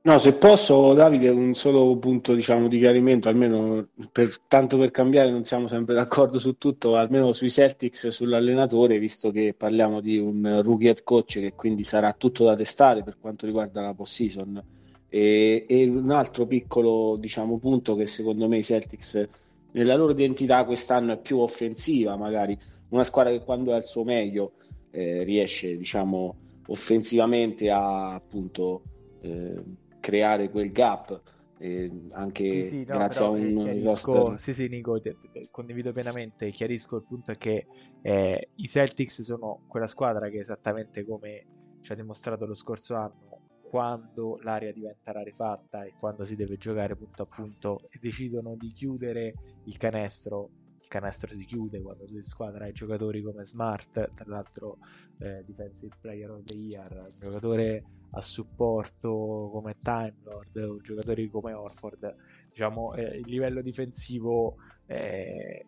No, se posso, Davide, un solo punto diciamo, di chiarimento, almeno per, tanto per cambiare, non siamo sempre d'accordo su tutto, almeno sui Celtics, sull'allenatore, visto che parliamo di un rookie head coach che quindi sarà tutto da testare per quanto riguarda la post-season. E, e un altro piccolo diciamo, punto che secondo me i Celtics nella loro identità quest'anno è più offensiva, magari. Una squadra che quando è al suo meglio eh, riesce, diciamo, offensivamente a appunto eh, creare quel gap. Eh, anche sì, sì, no, grazie a un chiarisco, sì sì Nico te, te, condivido pienamente. Chiarisco il punto è che eh, i Celtics sono quella squadra che esattamente come ci ha dimostrato lo scorso anno quando l'area diventa rarefatta e quando si deve giocare punto a punto e decidono di chiudere il canestro. Il canestro si chiude quando su squadra hai giocatori come Smart tra l'altro eh, defensive player of the year un giocatore a supporto come Time Lord giocatori come Orford. Diciamo eh, il livello difensivo è,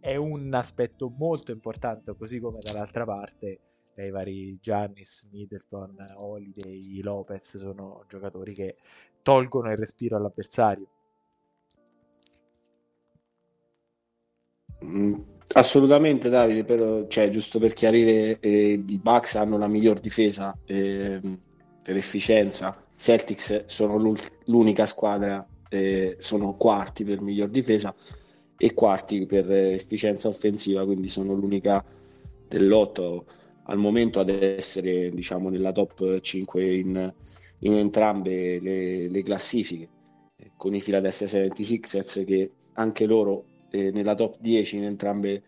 è un aspetto molto importante così come dall'altra parte i vari Giannis, Middleton, Holiday, Lopez sono giocatori che tolgono il respiro all'avversario. Mm, assolutamente Davide, però cioè, giusto per chiarire, eh, i Bucks hanno la miglior difesa eh, per efficienza, Celtics sono l'unica squadra, eh, sono quarti per miglior difesa e quarti per efficienza offensiva, quindi sono l'unica dell'otto al momento ad essere diciamo, nella top 5 in, in entrambe le, le, classifiche, con i Philadelphia 76ers che anche loro eh, nella top 10 in entrambe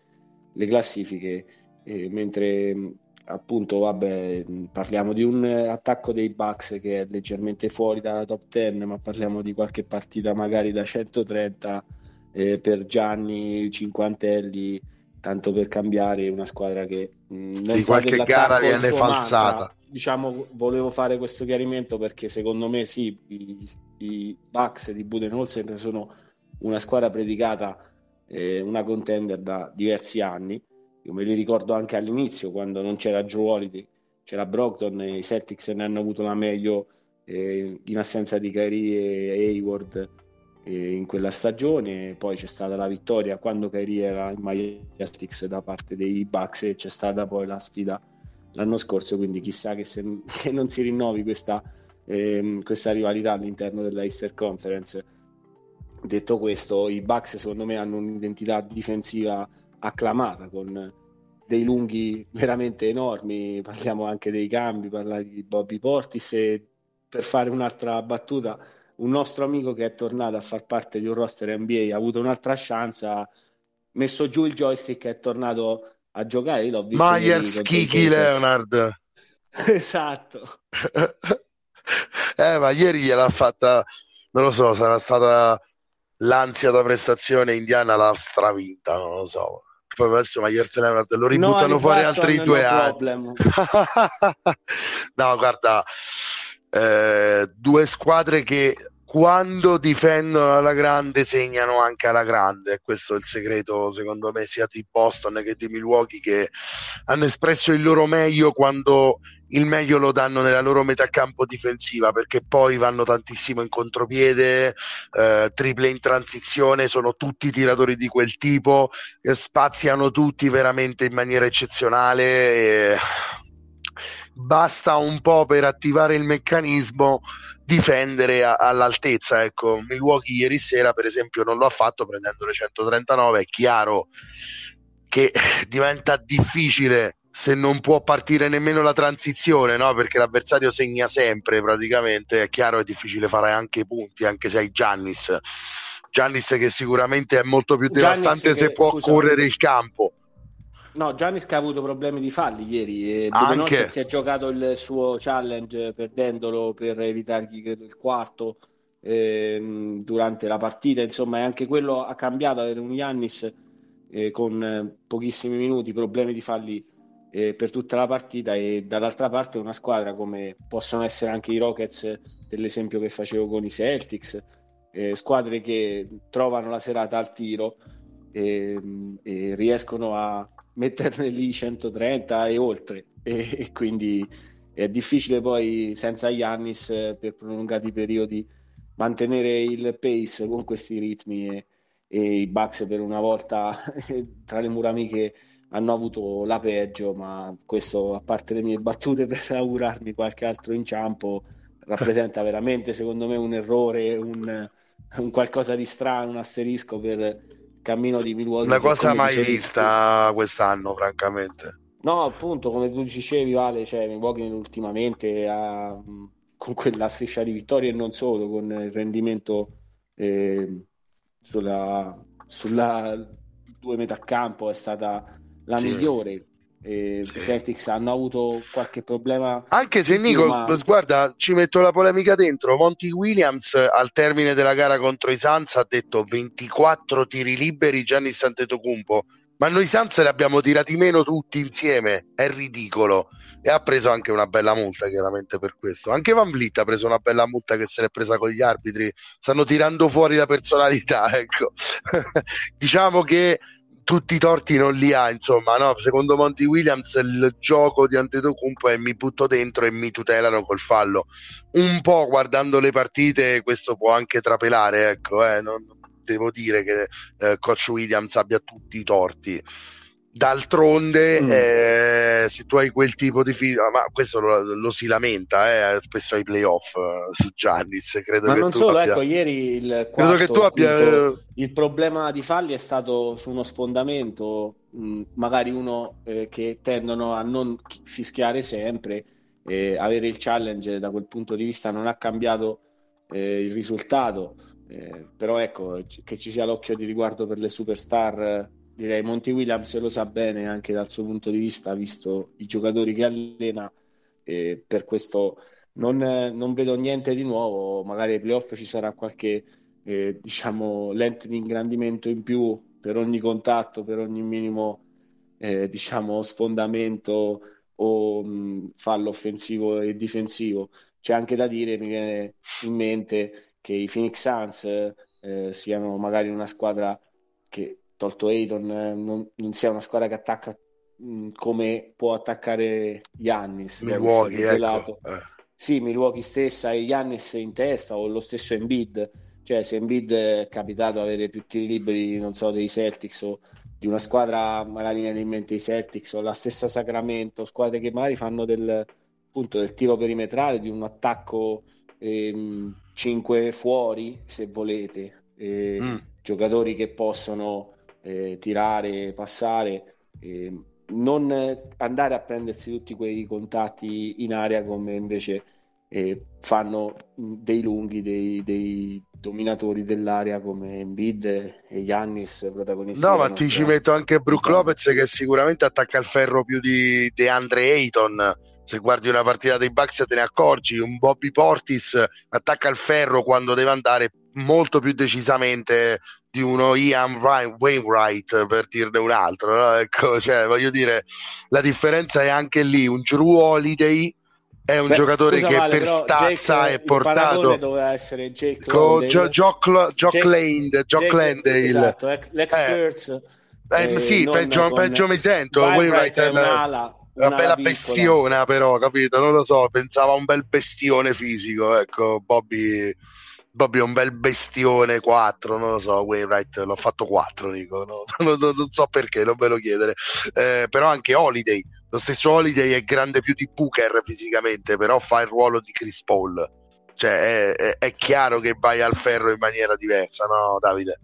le classifiche, eh, mentre appunto vabbè, parliamo di un attacco dei Bucks che è leggermente fuori dalla top 10, ma parliamo di qualche partita magari da 130 eh, per Gianni Cinquantelli tanto per cambiare una squadra che mh, sì, qualche gara viene falsata. Diciamo, volevo fare questo chiarimento perché secondo me sì, i, i Bucks di Budenholzer sono una squadra predicata, eh, una contender da diversi anni. Io me li ricordo anche all'inizio quando non c'era Joe Holiday, c'era Brockton e i Celtics ne hanno avuto la meglio eh, in assenza di Kyrie e Hayward in quella stagione, poi c'è stata la vittoria quando Kyrie era in Majestic da parte dei Bucks e c'è stata poi la sfida l'anno scorso, quindi chissà che, se, che non si rinnovi questa, ehm, questa rivalità all'interno della Easter Conference. Detto questo, i Bucks secondo me hanno un'identità difensiva acclamata con dei lunghi veramente enormi, parliamo anche dei cambi, parlare di Bobby Portis e per fare un'altra battuta, un nostro amico che è tornato a far parte di un roster NBA ha avuto un'altra chance, ha messo giù il joystick e è tornato a giocare. L'ho visto Myers, Kiki, Leonard. esatto. eh, ma ieri gliel'ha fatta, non lo so, sarà stata l'ansia da prestazione indiana l'ha stravinta, non lo so. Poi adesso Myers Leonard lo ributtano no, fuori altri due anni. no, guarda, eh, due squadre che quando difendono alla grande segnano anche alla grande questo è il segreto secondo me sia di Boston che di Milwaukee che hanno espresso il loro meglio quando il meglio lo danno nella loro metà campo difensiva perché poi vanno tantissimo in contropiede, eh, triple in transizione, sono tutti tiratori di quel tipo, eh, spaziano tutti veramente in maniera eccezionale. E basta un po' per attivare il meccanismo difendere a, all'altezza ecco. Milwaukee ieri sera per esempio non lo ha fatto prendendo le 139 è chiaro che diventa difficile se non può partire nemmeno la transizione no? perché l'avversario segna sempre praticamente. È chiaro è difficile fare anche i punti anche se hai Giannis. Giannis che sicuramente è molto più devastante Giannis se che, può scusa, correre il campo No, Giannis che ha avuto problemi di falli ieri. E Anche... si è giocato il suo challenge perdendolo per evitare il quarto eh, durante la partita. Insomma, anche quello ha cambiato avere un Giannis eh, con eh, pochissimi minuti, problemi di falli eh, per tutta la partita. E dall'altra parte una squadra come possono essere anche i Rockets, dell'esempio che facevo con i Celtics, eh, squadre che trovano la serata al tiro e, ehm, e riescono a metterne lì 130 e oltre. E, e quindi è difficile poi senza Yannis per prolungati periodi mantenere il pace con questi ritmi e, e i Bucks per una volta tra le mura amiche hanno avuto la peggio ma questo a parte le mie battute per augurarmi qualche altro inciampo rappresenta veramente secondo me un errore un, un qualcosa di strano un asterisco per cammino di Milwaukee. Una cosa mai vista quest'anno, francamente. No, appunto, come tu dicevi, Vale, cioè Milwaukee ultimamente ha, con quella striscia di vittorie e non solo, con il rendimento eh, sulla, sulla due metà campo è stata la sì. migliore eh, sì. Celtics hanno avuto qualche problema. Anche se Nico, ma... guarda, ci metto la polemica dentro. Monty Williams al termine della gara contro i Suns ha detto 24 tiri liberi Gianni Santetocumpo. Ma noi Suns li abbiamo tirati meno tutti insieme, è ridicolo. E ha preso anche una bella multa, chiaramente per questo. Anche Van Vliet ha preso una bella multa che se l'è presa con gli arbitri. Stanno tirando fuori la personalità, ecco. diciamo che tutti i torti non li ha, insomma, no? Secondo Monty Williams il gioco di Antetokounmpo è mi butto dentro e mi tutelano col fallo. Un po' guardando le partite questo può anche trapelare, ecco, eh? non, devo dire che eh, coach Williams abbia tutti i torti. D'altronde, mm. eh, se tu hai quel tipo di fiducia, ma questo lo, lo si lamenta eh, spesso ai playoff eh, su Giannis. Credo ma che non tu solo, abbia... ecco, ieri il, quarto, che tu abbia... Appunto, il problema di falli è stato su uno sfondamento, mh, mm, magari uno eh, che tendono a non fischiare sempre, eh, avere il challenge da quel punto di vista non ha cambiato eh, il risultato. però ecco che ci sia l'occhio di riguardo per le superstar direi Monty Williams lo sa bene anche dal suo punto di vista, visto i giocatori che allena, e per questo non, non vedo niente di nuovo, magari ai playoff ci sarà qualche eh, diciamo, lente di ingrandimento in più per ogni contatto, per ogni minimo eh, diciamo, sfondamento o mh, fallo offensivo e difensivo. C'è anche da dire, mi viene in mente che i Phoenix Suns eh, siano magari una squadra che tolto Ayton, eh, non, non, sia una squadra che attacca mh, come può attaccare Yannis. Milwaukee, ecco. eh. Sì, Milwaukee stessa e Yannis in testa o lo stesso Embiid. Cioè, se Embiid è capitato avere più tiri liberi, non so, dei Celtics o di una squadra, magari viene in mente i Celtics o la stessa Sacramento, squadre che magari fanno del, appunto, del tiro perimetrale, di un attacco ehm, 5 fuori, se volete, e mm. giocatori che possono eh, tirare, passare, eh, non andare a prendersi tutti quei contatti in aria come invece eh, fanno dei lunghi, dei, dei, dominatori dell'area come Embiid e Giannis protagonisti. No, ma ti ci metto anche Brook Lopez che sicuramente attacca il ferro più di, di Andre Ayton se guardi una partita dei Bucks te ne accorgi, un Bobby Portis attacca il ferro quando deve andare molto più decisamente di uno Ian Wainwright per dirne un altro no? ecco, cioè, voglio dire la differenza è anche lì un Drew Holiday è un Beh, giocatore che vale, per stazza è portato doveva essere Jake con Jock Landale esatto, l'ex eh, eh, sì, peggio, peggio mi sento Wainwright è un'ala una, una bella bestiona però capito? Non lo so pensava a un bel bestione fisico ecco Bobby È un bel bestione 4, non lo so, Wainwright l'ho fatto 4, dico, no? non, non, non, so perché, non ve lo chiedere, eh, però anche Holiday, lo stesso Holiday è grande più di Booker fisicamente, però fa il ruolo di Chris Paul, cioè è, è, è chiaro che vai al ferro in maniera diversa, no Davide?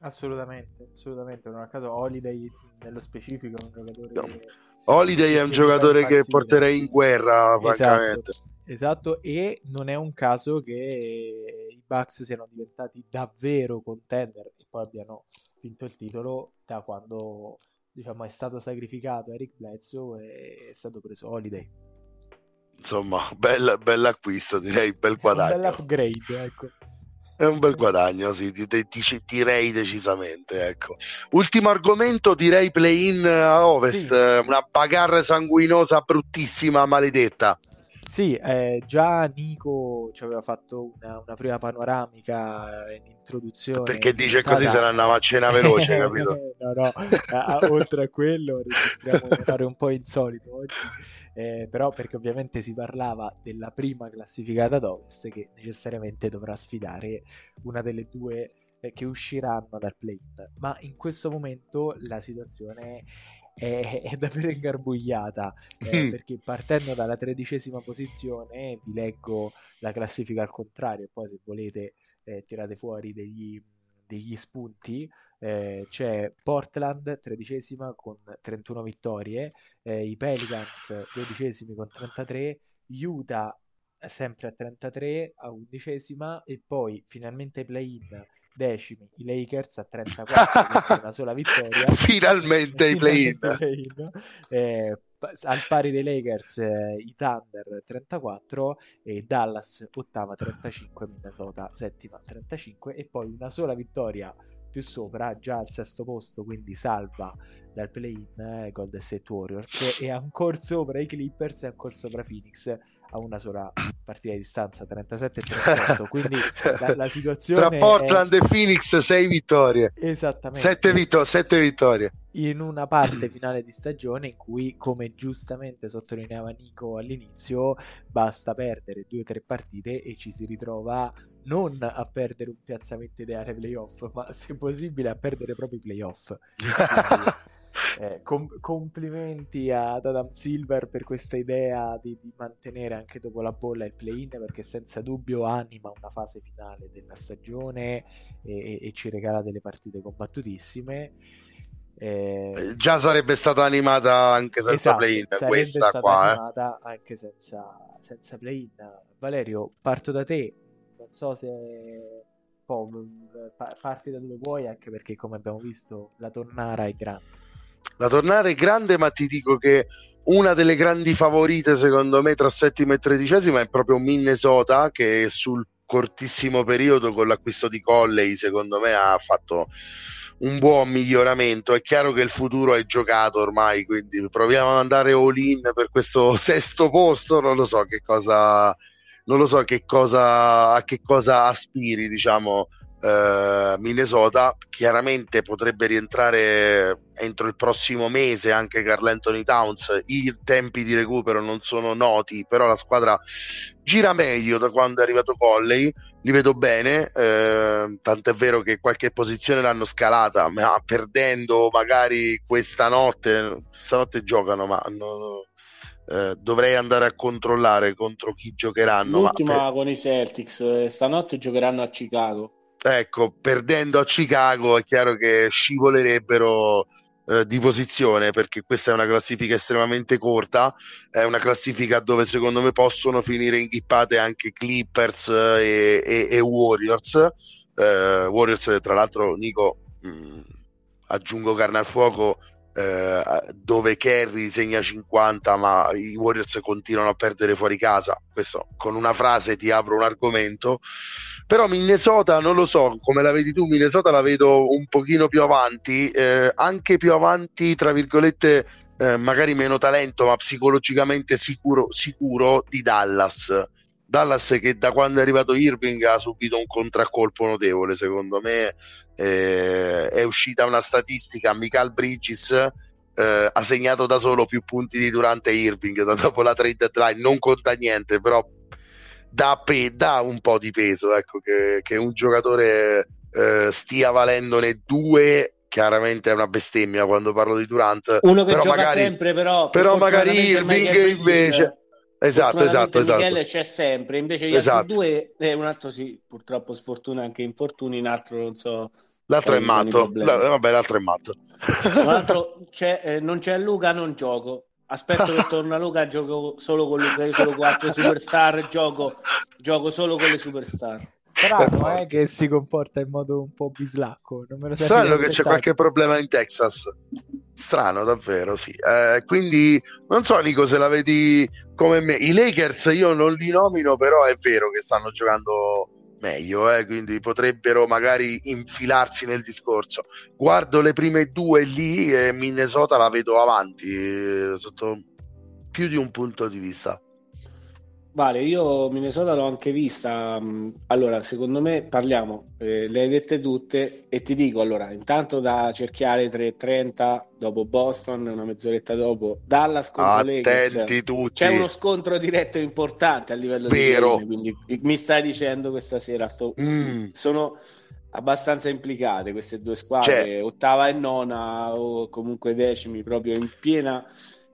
Assolutamente, assolutamente, non a caso Holiday nello specifico è un giocatore... No. Che... Holiday è un giocatore che porterei in guerra, esatto, francamente. Esatto, e non è un caso che Bucks siano diventati davvero contender e poi abbiano vinto il titolo da quando diciamo, è stato sacrificato Eric Bledsoe e è stato preso Holiday. Insomma, bel, acquisto, direi, bel guadagno. Un bel upgrade, ecco. È un bel guadagno, sì, direi decisamente. Ecco. Ultimo argomento, direi play-in a ovest, sì. una bagarre sanguinosa bruttissima, maledetta. Sì, eh, già Nico ci aveva fatto una, una prima panoramica in introduzione. Perché dice così se ne andava a cena veloce, capito? no, no, a, oltre a quello registriamo un orario un po' insolito oggi. Eh, però perché ovviamente si parlava della prima classificata d'Ovest che necessariamente dovrà sfidare una delle due eh, che usciranno dal play-in. Ma in questo momento la situazione è, è davvero ingarbugliata eh, mm. perché partendo dalla tredicesima posizione vi leggo la classifica al contrario poi se volete eh, tirate fuori degli, degli spunti eh, c'è Portland tredicesima con 31 vittorie eh, i Pelicans dodicesimi con 33 Utah sempre a 33 a undicesima e poi finalmente play-in decimi i Lakers a 34 una sola vittoria finalmente i play-in, play-in. Eh, al pari dei Lakers eh, i Thunder 34 e Dallas ottava 35 Minnesota settima 35 e poi una sola vittoria più sopra già al sesto posto quindi salva dal play-in eh, Golden State Warriors e ancora sopra i Clippers e ancora sopra Phoenix a una sola partita di distanza 37 e 38 quindi la, la situazione tra Portland è... e Phoenix 6 vittorie. Esattamente. 7, vittor- 7 vittorie. In una parte finale di stagione in cui come giustamente sottolineava Nico all'inizio basta perdere due o tre partite e ci si ritrova non a perdere un piazzamento ideale playoff ma se possibile a perdere proprio i playoff eh, com- complimenti ad Adam Silver per questa idea di, di, mantenere anche dopo la bolla il play-in perché senza dubbio anima una fase finale della stagione e, e ci regala delle partite combattutissime. Eh, eh, già sarebbe stata animata anche senza esatto, play-in questa qua eh. anche senza, senza play-in Valerio parto da te non so se oh, parti da dove vuoi anche perché come abbiamo visto la tonnara è grande la tornare grande, ma ti dico che una delle grandi favorite, secondo me, tra settima e tredicesima è proprio Minnesota, che sul cortissimo periodo con l'acquisto di Colley, secondo me, ha fatto un buon miglioramento. È chiaro che il futuro è giocato ormai, quindi proviamo ad andare all in per questo sesto posto. Non lo so che cosa, non lo so che cosa, a che cosa aspiri, diciamo eh, Minnesota chiaramente potrebbe rientrare entro il prossimo mese anche Carl Anthony Towns. I tempi di recupero non sono noti però la squadra gira meglio da quando è arrivato Colley li vedo bene eh, tant'è vero che qualche posizione l'hanno scalata ma perdendo magari questa notte stanotte giocano ma no, eh, dovrei andare a controllare contro chi giocheranno l'ultima ma con i Celtics eh, stanotte giocheranno a Chicago ecco, perdendo a Chicago è chiaro che scivolerebbero eh, di posizione perché questa è una classifica estremamente corta, è una classifica dove secondo me possono finire inghippate anche Clippers e, e, e Warriors. Eh, Warriors, tra l'altro, Nico, mh, mm, aggiungo carne al fuoco. Eh, dove Kerry segna 50 ma i Warriors continuano a perdere fuori casa. Questo con una frase ti apro un argomento. Però Minnesota non lo so come la vedi tu Minnesota la vedo un pochino più avanti eh, anche più avanti tra virgolette eh, magari meno talento ma psicologicamente sicuro, sicuro di Dallas Dallas che da quando è arrivato Irving ha subito un contraccolpo notevole secondo me eh, è uscita una statistica Michael Bridges eh, ha segnato da solo più punti di Durante Irving da dopo la trade deadline non conta niente però dà, pe- dà un po' di peso ecco, che, che un giocatore eh, stia valendone due chiaramente è una bestemmia quando parlo di Durant uno che gioca magari, sempre però però magari Irving invece esatto esatto esatto. Michele c'è sempre invece gli esatto. altri due eh, un altro sì purtroppo sfortuna anche infortuni un altro non so l'altro è matto. La, vabbè l'altro è matto. L'altro c'è, eh, non c'è Luca non gioco. Aspetto che torna Luca gioco solo con Luca io solo quattro superstar gioco, gioco solo con le superstar. Strano eh, che si comporta in modo un po' bislacco non me lo strano che c'è qualche problema in Texas strano davvero sì eh, quindi non so Nico se la vedi come me i Lakers io non li nomino però è vero che stanno giocando meglio, eh? quindi potrebbero magari infilarsi nel discorso. Guardo le prime due lì e Minnesota la vedo avanti eh, sotto più di un punto di vista. Vale, io Minnesota l'ho anche vista. Mm, allora, secondo me parliamo, eh, le hai dette tutte e ti dico allora, intanto da cerchiare 3.30 dopo Boston, una mezz'oretta dopo Dallas contro Attenti Lakers. tutti. C'è uno scontro diretto importante a livello Vero. di game, quindi mi stai dicendo questa sera sto... mm. sono abbastanza implicate queste due squadre, C'è. ottava e nona o comunque decimi proprio in piena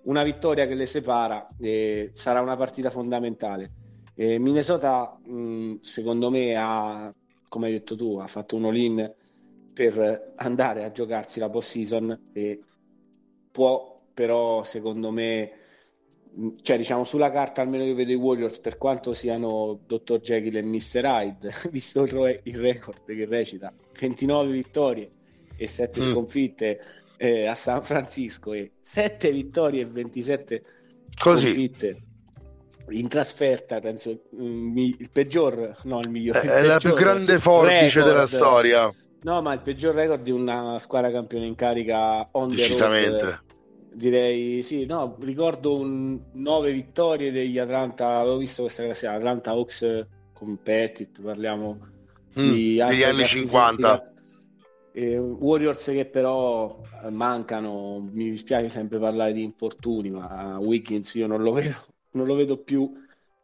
una vittoria che le separa eh, sarà una partita fondamentale. Eh, Minnesota, mh, secondo me, ha, come hai detto tu, ha fatto un all-in per andare a giocarsi la post-season e può però, secondo me, cioè diciamo sulla carta almeno io vedo i Warriors per quanto siano Dr. Jekyll e Mr. Hyde, visto il, il record che recita 29 vittorie e 7 mm. sconfitte eh, a San Francisco e 7 vittorie e 27 Così. sconfitte in trasferta penso mm, il peggior no il migliore è il la più grande forbice record. della storia no ma il peggior record di una squadra campione in carica on decisamente road, direi sì no ricordo un 9 vittorie degli Atlanta avevo visto questa classifica Atlanta Hawks Competitive parliamo mm, degli anni 50 eh, Warriors che però eh, mancano, mi dispiace sempre parlare di infortuni, ma Wiggins io non lo vedo, non lo vedo più.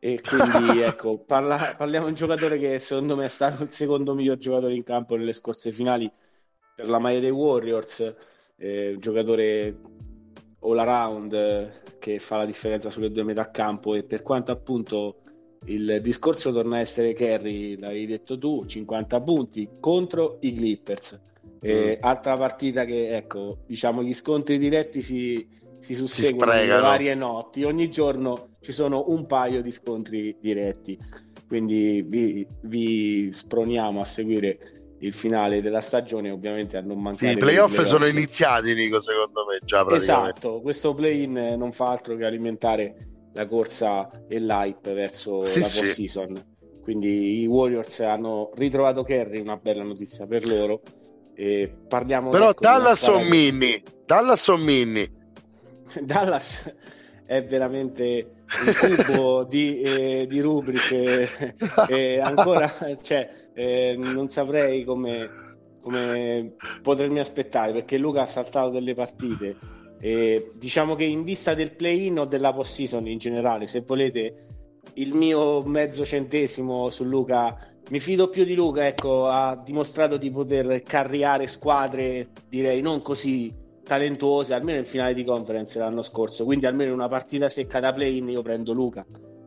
E quindi ecco, parla, parliamo di un giocatore che secondo me è stato il secondo miglior giocatore in campo nelle scorse finali per la maglia dei Warriors, eh, un giocatore all around eh, che fa la differenza sulle due metà campo. E per quanto appunto il discorso torna a essere Kerry, l'avevi detto tu, 50 punti contro i Clippers e mm. altra partita che, ecco, diciamo, gli scontri diretti si, si susseguono si varie notti. Ogni giorno ci sono un paio di scontri diretti. Quindi vi, vi sproniamo a seguire il finale della stagione, ovviamente a non mancare. Sì, i playoff, playoff sono iniziati, Nico, secondo me già Esatto, questo play-in non fa altro che alimentare la corsa e l'hype verso sì, la post-season. Sì. Quindi i Warriors hanno ritrovato Kerry, una bella notizia per loro e parliamo Però ecco, Dallas o Minnie? Dallas o Minnie? Dallas è veramente un cubo di, eh, di rubriche e ancora cioè, eh, non saprei come, come potermi aspettare perché Luca ha saltato delle partite e diciamo che in vista del play-in o della post-season in generale se volete il mio mezzo centesimo su Luca mi fido più di Luca, ecco, ha dimostrato di poter carriare squadre, direi, non così talentuose, almeno nel finale di conference l'anno scorso, quindi almeno una partita secca da play-in io prendo Luca,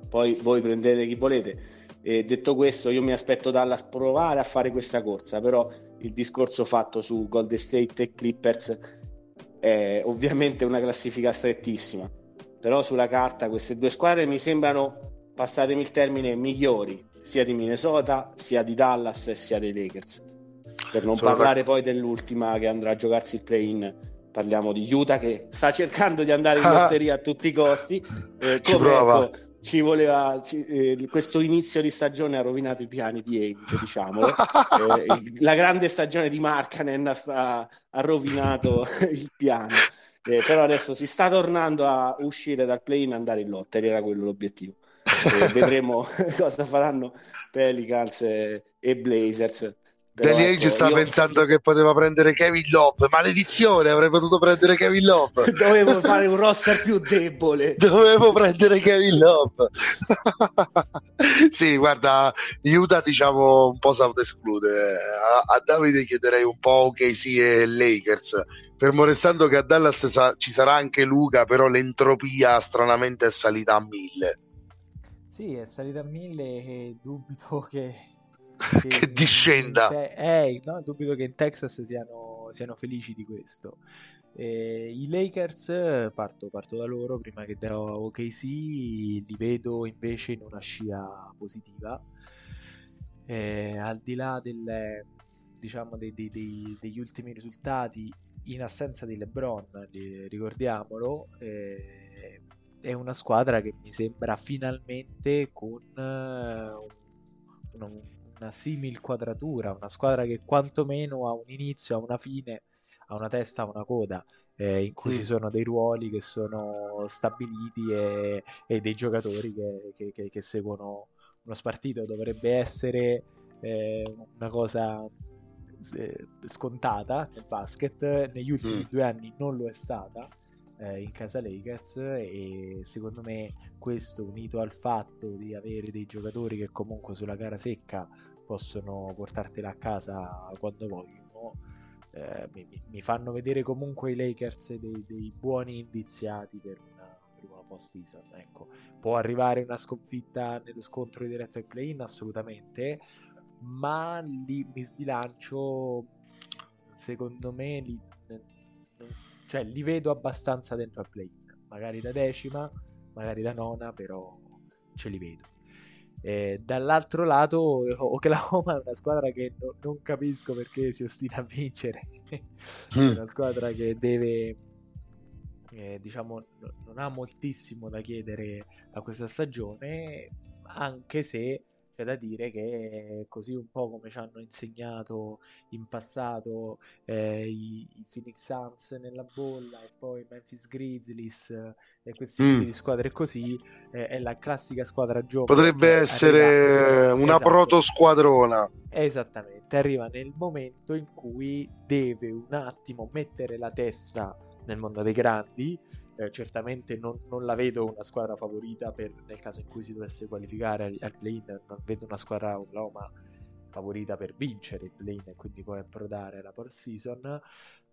poi voi prendete chi volete. E detto questo, io mi aspetto Dallas provare a fare questa corsa, però il discorso fatto su Golden State e Clippers è ovviamente una classifica strettissima, però sulla carta queste due squadre mi sembrano, passatemi il termine, migliori, sia di Minnesota, sia di Dallas, sia dei Lakers. Per non Sono parlare poi dell'ultima che andrà a giocarsi il play-in parliamo di Utah che sta cercando di andare in lotteria a tutti i costi. Eh, ci prova. Ecco, ci voleva ci, eh, questo inizio di stagione ha rovinato i piani di Ainge diciamo eh, la grande stagione di Markanen sta, ha rovinato il piano eh, però adesso si sta tornando a uscire dal play-in e andare in lotta era quello l'obiettivo vedremo cosa faranno Pelicans e, e Blazers Deli ecco, sta io... pensando che poteva prendere Kevin Love. Maledizione, avrei potuto prendere Kevin Love. Dovevo fare un roster più debole. Dovevo prendere Kevin Love. sì, guarda, Utah diciamo un po' s'autoesclude. A, a Davide chiederei un po' OKC e Lakers. Fermo restando che a Dallas sa- ci sarà anche Luca, però l'entropia stranamente è salita a mille. Sì, è salita a mille e dubito che che, che discenda. Te- eh, no, dubito che in Texas siano, siano felici di questo. Eh, I Lakers, parto, parto, da loro prima che da OKC, li vedo invece in una scia positiva. Eh, al di là del, diciamo, dei, dei, dei, degli ultimi risultati, in assenza di LeBron, ricordiamolo, eh, è una squadra che mi sembra finalmente con uh, un, una simil quadratura, una squadra che quantomeno ha un inizio, ha una fine, ha una testa, ha una coda, eh, in cui mm. ci sono dei ruoli che sono stabiliti e, e dei giocatori che, che, che, che, seguono uno spartito. Dovrebbe essere eh, una cosa eh, scontata nel basket, negli ultimi mm. due anni non lo è stata eh, in casa Lakers e secondo me questo unito al fatto di avere dei giocatori che comunque sulla gara secca possono portartela a casa quando vogliono eh, mi, mi, fanno vedere comunque i Lakers dei, dei buoni indiziati per una, per una post-season ecco. può arrivare una sconfitta nello scontro diretto ai play-in assolutamente ma lì mi sbilancio secondo me li, cioè li vedo abbastanza dentro al play magari da decima magari da nona però ce li vedo. Eh, dall'altro lato Oklahoma è una squadra che no, non capisco perché si ostina a vincere. È mm. una squadra che deve eh, diciamo non ha moltissimo da chiedere a questa stagione anche se c'è da dire che così un po' come ci hanno insegnato in passato eh, i, i, Phoenix Suns nella bolla e poi Memphis Grizzlies eh, e questi mm. di squadre così eh, è la classica squadra giovane potrebbe essere una esatto. proto squadrona esattamente arriva nel momento in cui deve un attimo mettere la testa nel mondo dei grandi eh, certamente non, non, la vedo una squadra favorita per, nel caso in cui si dovesse qualificare al, play-in, non vedo una squadra Oklahoma favorita per vincere il play-in e quindi poi approdare alla post season,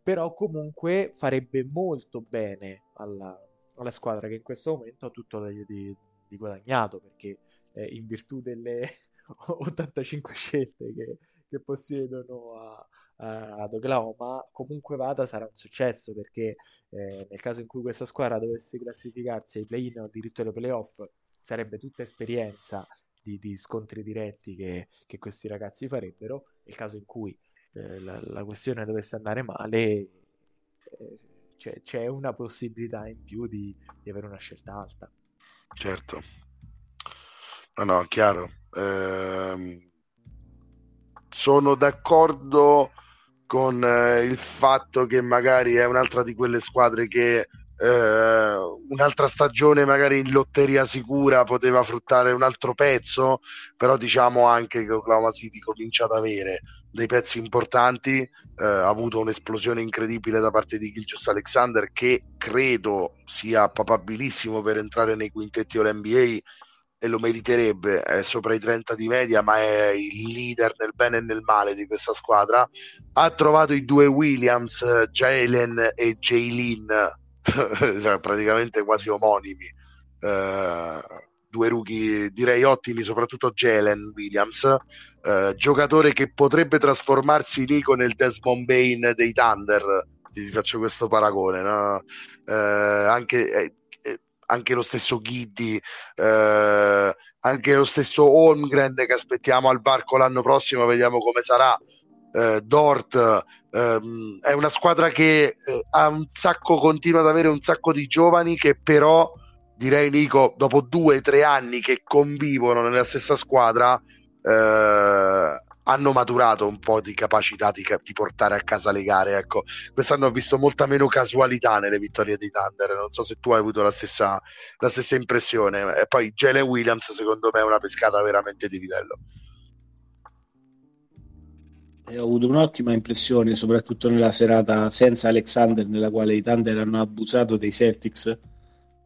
però comunque farebbe molto bene alla, alla squadra che in questo momento ha tutto di, di, di guadagnato perché eh, in virtù delle 85 scelte che, che possiedono a, ad Oklahoma, comunque vada sarà un successo perché eh, nel caso in cui questa squadra dovesse classificarsi ai play-in o addirittura ai playoff sarebbe tutta esperienza di, di scontri diretti che, che, questi ragazzi farebbero. Nel caso in cui eh, la, la, questione dovesse andare male, eh, c'è, c'è, una possibilità in più di, di, avere una scelta alta. Certo, no, no, chiaro. Ehm, sono d'accordo con eh, il fatto che magari è un'altra di quelle squadre che eh, un'altra stagione magari in lotteria sicura poteva fruttare un altro pezzo, però diciamo anche che Oklahoma City comincia ad avere dei pezzi importanti, eh, ha avuto un'esplosione incredibile da parte di Gilgius Alexander che credo sia papabilissimo per entrare nei quintetti dell'NBA e lo meriterebbe, è sopra i 30 di media, ma è il leader nel bene e nel male di questa squadra. Ha trovato i due Williams, Jalen e Jaylin, praticamente quasi omonimi. Uh, due rookie direi ottimi, soprattutto Jalen Williams, eh, giocatore che potrebbe trasformarsi Nico nel Desmond Bain dei Thunder. Ti faccio questo paragone, no? eh, anche, eh, eh anche, lo stesso Giddy, eh, anche lo stesso Holmgren che aspettiamo al barco l'anno prossimo, vediamo come sarà. Eh, Dort ehm, è una squadra che ha un sacco, continua ad avere un sacco di giovani che però direi Nico, dopo due o tre anni che convivono nella stessa squadra, eh, hanno maturato un po' di capacità di, di, portare a casa le gare. Ecco, quest'anno ho visto molta meno casualità nelle vittorie di Thunder. Non so se tu hai avuto la stessa, la stessa impressione. E poi Jalen Williams, secondo me, è una pescata veramente di livello. ho avuto un'ottima impressione, soprattutto nella serata senza Alexander, nella quale i Thunder hanno abusato dei Celtics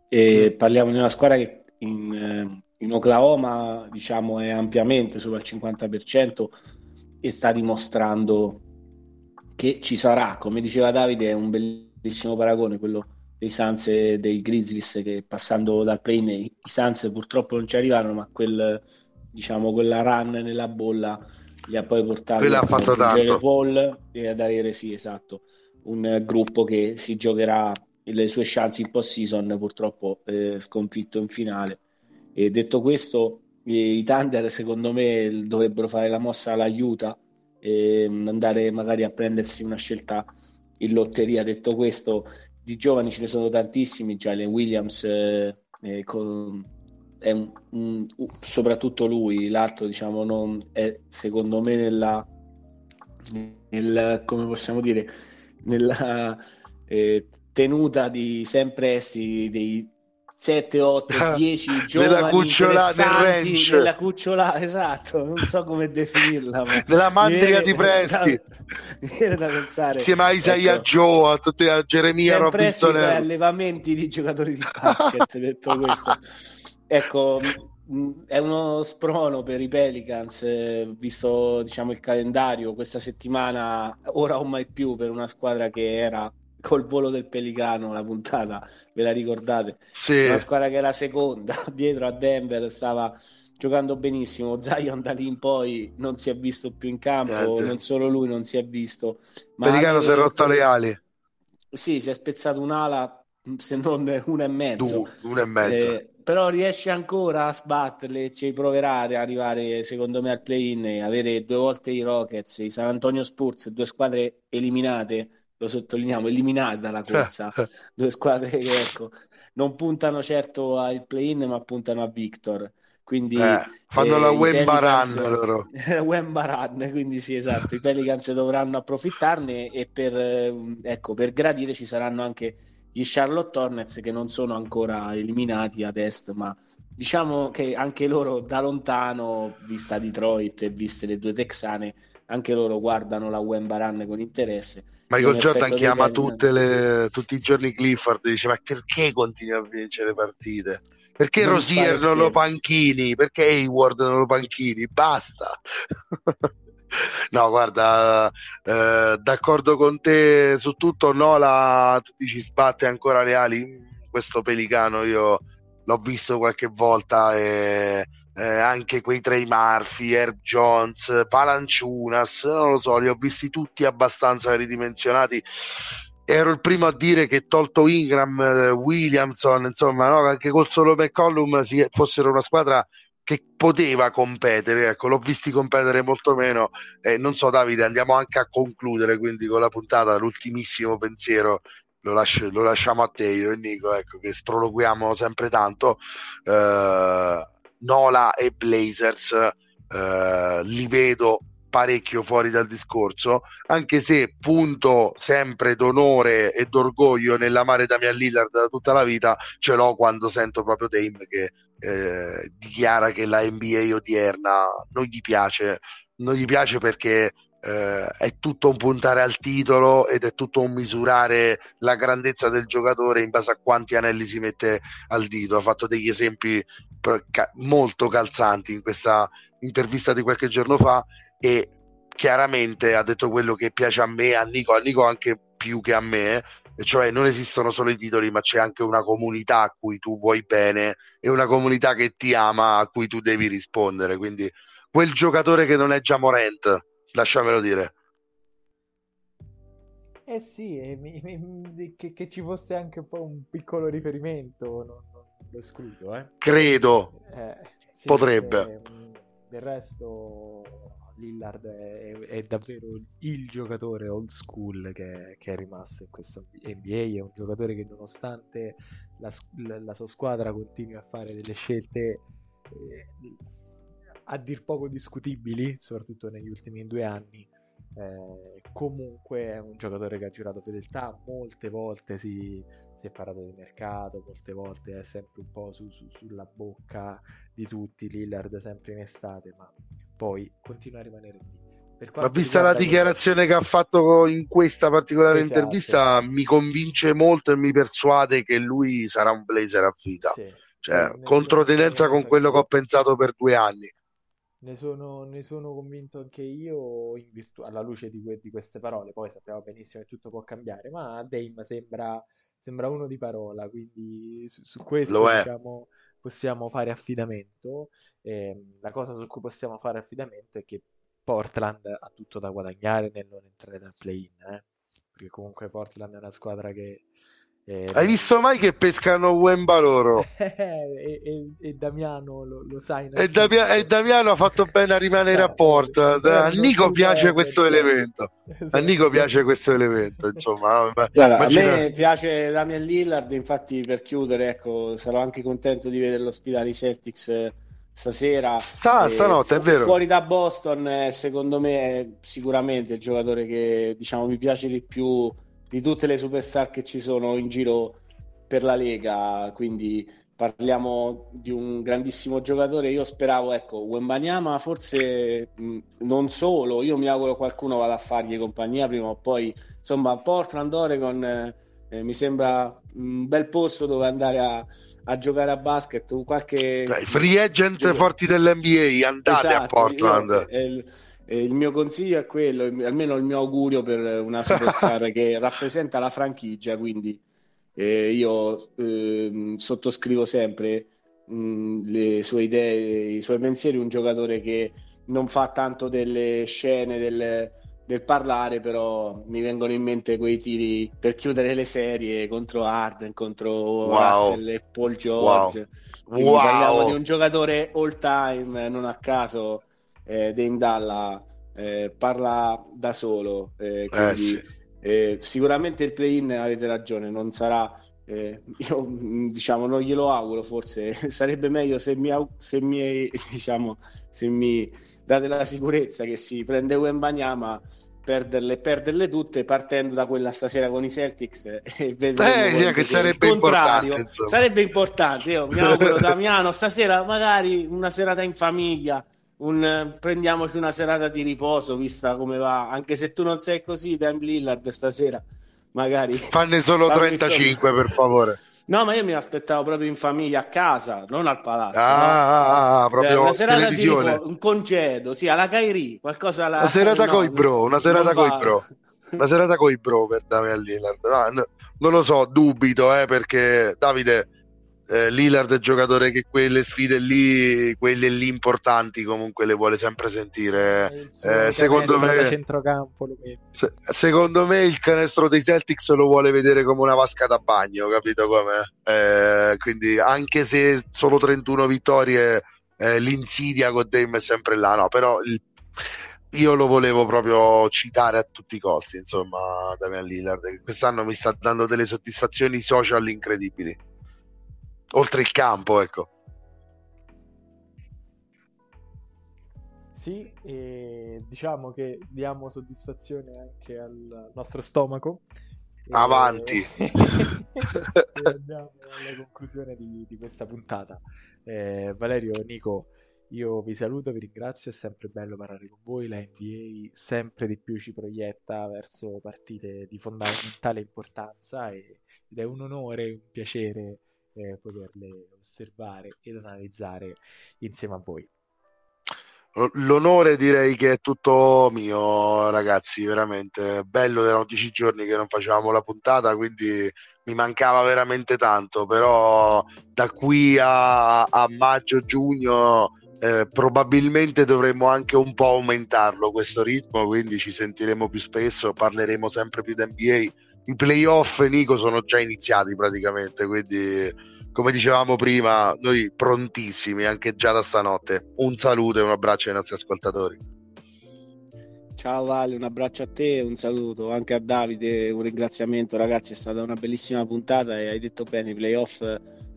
e mm. parliamo di una squadra che in, eh, in, Oklahoma diciamo è ampiamente sopra il 50% e sta dimostrando che ci sarà, come diceva Davide è un bellissimo paragone quello dei Suns e dei Grizzlies che passando dal play i Suns purtroppo non ci arrivarono ma quel, diciamo, quella run nella bolla li ha poi portati ha fatto tanto. Paul e ad avere sì esatto un gruppo che si giocherà le sue chance in post-season purtroppo eh, sconfitto in finale. E detto questo, i Thunder secondo me dovrebbero fare la mossa all'aiuta e andare magari a prendersi una scelta in lotteria. Detto questo, di giovani ce ne sono tantissimi, Jalen Williams eh, eh, con, è un, un, soprattutto lui, l'altro diciamo non è secondo me nella, nel, come possiamo dire, nella eh, tenuta di sempre essi dei 7, 8, 10 giovani nella cucciola del ranch nella cucciola esatto non so come definirla ma nella mandria di Presti. Mi viene da pensare insieme a Isaiah ecco, Joe a, tutte, a Geremia Robinson allevamenti di giocatori di basket detto questo. Ecco è uno sprono per i Pelicans visto diciamo il calendario questa settimana ora o mai più per una squadra che era col volo del Pelicano la puntata, ve la ricordate? Sì. Una squadra che era seconda dietro a Denver, stava giocando benissimo. Zion da lì in poi non si è visto più in campo, Niente. non solo lui non si è visto. Ma Pelicano si è rotto le ali. Sì, si è spezzato un'ala, se non una e mezzo. Du, una e mezzo. Eh, però riesce ancora a sbatterle, ci proverà ad arrivare secondo me al play-in e avere due volte i Rockets, i San Antonio Spurs, due squadre eliminate lo sottolineiamo, eliminati dalla corsa. Due squadre che ecco, non puntano certo al play-in, ma puntano a Victor. Quindi eh, fanno eh, la Wemba Run loro. Wemba Run, quindi sì, esatto. I Pelicans dovranno approfittarne e per, ehm, ecco, per gradire ci saranno anche gli Charlotte Hornets che non sono ancora eliminati ad est, ma diciamo che anche loro da lontano, vista Detroit e viste le due texane, anche loro guardano la Wemba Run con interesse Michael Jordan chiama le, tutti i giorni Clifford e dice ma perché continua a vincere partite? Perché non Rosier non lo panchini? Perché Hayward non lo panchini? Basta. no, guarda, eh, d'accordo con te su tutto. Nola, tu dici sbatte ancora le ali. Questo pelicano io l'ho visto qualche volta e eh, anche quei Trey Murphy, Herb Jones, Palanciunas, non lo so, li ho visti tutti abbastanza ridimensionati. Ero il primo a dire che tolto Ingram, eh, Williamson, insomma, no, anche col solo McCollum si, fossero una squadra che poteva competere, ecco, l'ho visti competere molto meno. Eh, non so, Davide, andiamo anche a concludere quindi con la puntata, l'ultimissimo pensiero lo, lascio, lo, lasciamo a te io e Nico ecco, che sproloquiamo sempre tanto eh, Nola e Blazers eh, li vedo parecchio fuori dal discorso, anche se punto sempre d'onore e d'orgoglio nell'amare Damian Lillard da tutta la vita, ce l'ho quando sento proprio Dame che eh, dichiara che la NBA odierna non gli piace, non gli piace perché eh, è tutto un puntare al titolo ed è tutto un misurare la grandezza del giocatore in base a quanti anelli si mette al dito. Ha fatto degli esempi molto calzanti in questa intervista di qualche giorno fa e chiaramente ha detto quello che piace a me, a Nico, a Nico anche più che a me, cioè non esistono solo i titoli, ma c'è anche una comunità a cui tu vuoi bene e una comunità che ti ama a cui tu devi rispondere. Quindi quel giocatore che non è già Morent, lasciamelo dire. Eh sì, che, che, ci fosse anche un po' un piccolo riferimento, non, non lo escludo. Eh. Credo, eh, sì, potrebbe. Eh, del resto Lillard è, è, davvero il giocatore old school che, che, è rimasto in questa NBA, è un giocatore che nonostante la, la, la sua squadra continui a fare delle scelte eh, a dir poco discutibili, soprattutto negli ultimi due anni, eh, comunque è un giocatore che ha girato fedeltà, molte volte si, si, è parlato di mercato, molte volte è sempre un po' su, su, sulla bocca di tutti, Lillard sempre in estate, ma poi continua a rimanere lì. Ma vista la dichiarazione che ha fatto in questa particolare esatto. intervista, mi convince molto e mi persuade che lui sarà un blazer a vita. Sì. Cioè, controtendenza con quello che ho pensato per due anni. Ne sono, ne sono convinto anche io virtu- alla luce di, que- di, queste parole. Poi sappiamo benissimo che tutto può cambiare, ma Dame sembra, sembra uno di parola, quindi su, su questo diciamo, possiamo fare affidamento. Eh, la cosa su cui possiamo fare affidamento è che Portland ha tutto da guadagnare nel non entrare dal play-in, eh? perché comunque Portland è una squadra che eh, Hai visto mai che pescano Wemba loro? e, e, e, Damiano lo, lo sai. E, Damia, e, Damiano ha fatto bene a rimanere a porta. A Nico piace questo elemento. A Nico piace questo elemento. Insomma, Guarda, immagina... a me piace Damian Lillard. Infatti, per chiudere, ecco, sarò anche contento di vederlo sfidare i Celtics eh, stasera. Sta, stanotte, è vero. Fuori da Boston, secondo me, è sicuramente il giocatore che diciamo mi piace di più di tutte le superstar che ci sono in giro per la Lega, quindi parliamo di un grandissimo giocatore. Io speravo, ecco, Wembanyama forse mh, non solo, io mi auguro qualcuno vada a fargli compagnia prima o poi. Insomma, Portland, Oregon eh, mi sembra un bel posto dove andare a, a giocare a basket. Qualche... Dai, free agent forti dell'NBA, andate esatto, a Portland. Io, eh, il mio consiglio è quello, almeno il mio augurio per una superstar che rappresenta la franchigia, quindi eh, io eh, sottoscrivo sempre mh, mm, le sue idee, i suoi pensieri, un giocatore che non fa tanto delle scene del, del parlare, però mi vengono in mente quei tiri per chiudere le serie contro Arden, contro wow. Russell e Paul George. Wow. wow. Parliamo di un giocatore all time, non a caso eh, Dame Dalla eh, parla da solo. Eh, quindi, eh, sì. Eh, sicuramente il play-in avete ragione, non sarà. Eh, io diciamo non glielo auguro, forse sarebbe meglio se mi, se mi, diciamo, se mi date la sicurezza che si prende Wembanyama perderle, perderle tutte partendo da quella stasera con i Celtics e vedere eh, sì, che sarebbe importante sarebbe importante io mi auguro Damiano stasera magari una serata in famiglia un, prendiamoci una serata di riposo, vista come va, anche se tu non sei così, Dan Lillard stasera, magari. Fanne solo 35 solo... per favore. No, ma io mi aspettavo proprio in famiglia a casa, non al palazzo. Ah, no? ah, ah proprio una serata televisione. Riposo, un congedo, sì, alla Kairi, qualcosa alla... Una serata no, coi bro, una serata coi bro. Una serata coi bro per Damian Lillard. No, non lo so, dubito, eh, perché Davide eh, Lillard è giocatore che quelle sfide lì, quelle lì importanti comunque le vuole sempre sentire. Eh, secondo, me, se, secondo me il canestro dei Celtics lo vuole vedere come una vasca da bagno, capito come? Eh, quindi anche se solo 31 vittorie, eh, l'insidia con Dame è sempre là, no, però il, io lo volevo proprio citare a tutti i costi, insomma, Damian Lillard, quest'anno mi sta dando delle soddisfazioni social incredibili oltre il campo, ecco. Sì, e diciamo che diamo soddisfazione anche al nostro stomaco. Avanti! E, andiamo alla conclusione di, di questa puntata. Eh, Valerio, Nico, io vi saluto, vi ringrazio, è sempre bello parlare con voi, la NBA sempre di più ci proietta verso partite di fondamentale importanza e, ed è un onore, un piacere eh, poterle osservare ed analizzare insieme a voi. l'onore direi che è tutto mio, ragazzi. Veramente bello. Erano dieci giorni che non facevamo la puntata, quindi mi mancava veramente tanto. Però da qui a, a maggio-giugno eh, probabilmente dovremmo anche un po' aumentarlo questo ritmo. Quindi ci sentiremo più spesso, parleremo sempre più di NBA. I playoff, Nico, sono già iniziati praticamente, quindi come dicevamo prima, noi prontissimi anche già da stanotte. Un saluto e un abbraccio ai nostri ascoltatori. Ciao Vale, un abbraccio a te, un saluto anche a Davide, un ringraziamento ragazzi, è stata una bellissima puntata e hai detto bene, i playoff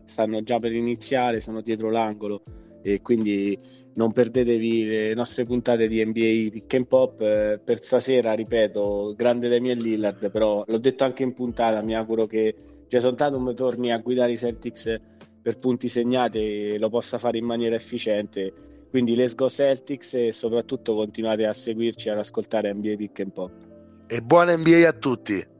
stanno già per iniziare, sono dietro l'angolo e quindi non perdetevi le nostre puntate di NBA Pick and Pop eh, per stasera, ripeto, grande Damian Lillard, però l'ho detto anche in puntata, mi auguro che Jason Tatum torni a guidare i Celtics per punti segnati e lo possa fare in maniera efficiente. Quindi let's go Celtics e soprattutto continuate a seguirci e ad ascoltare NBA Pick and Pop. E buona NBA a tutti!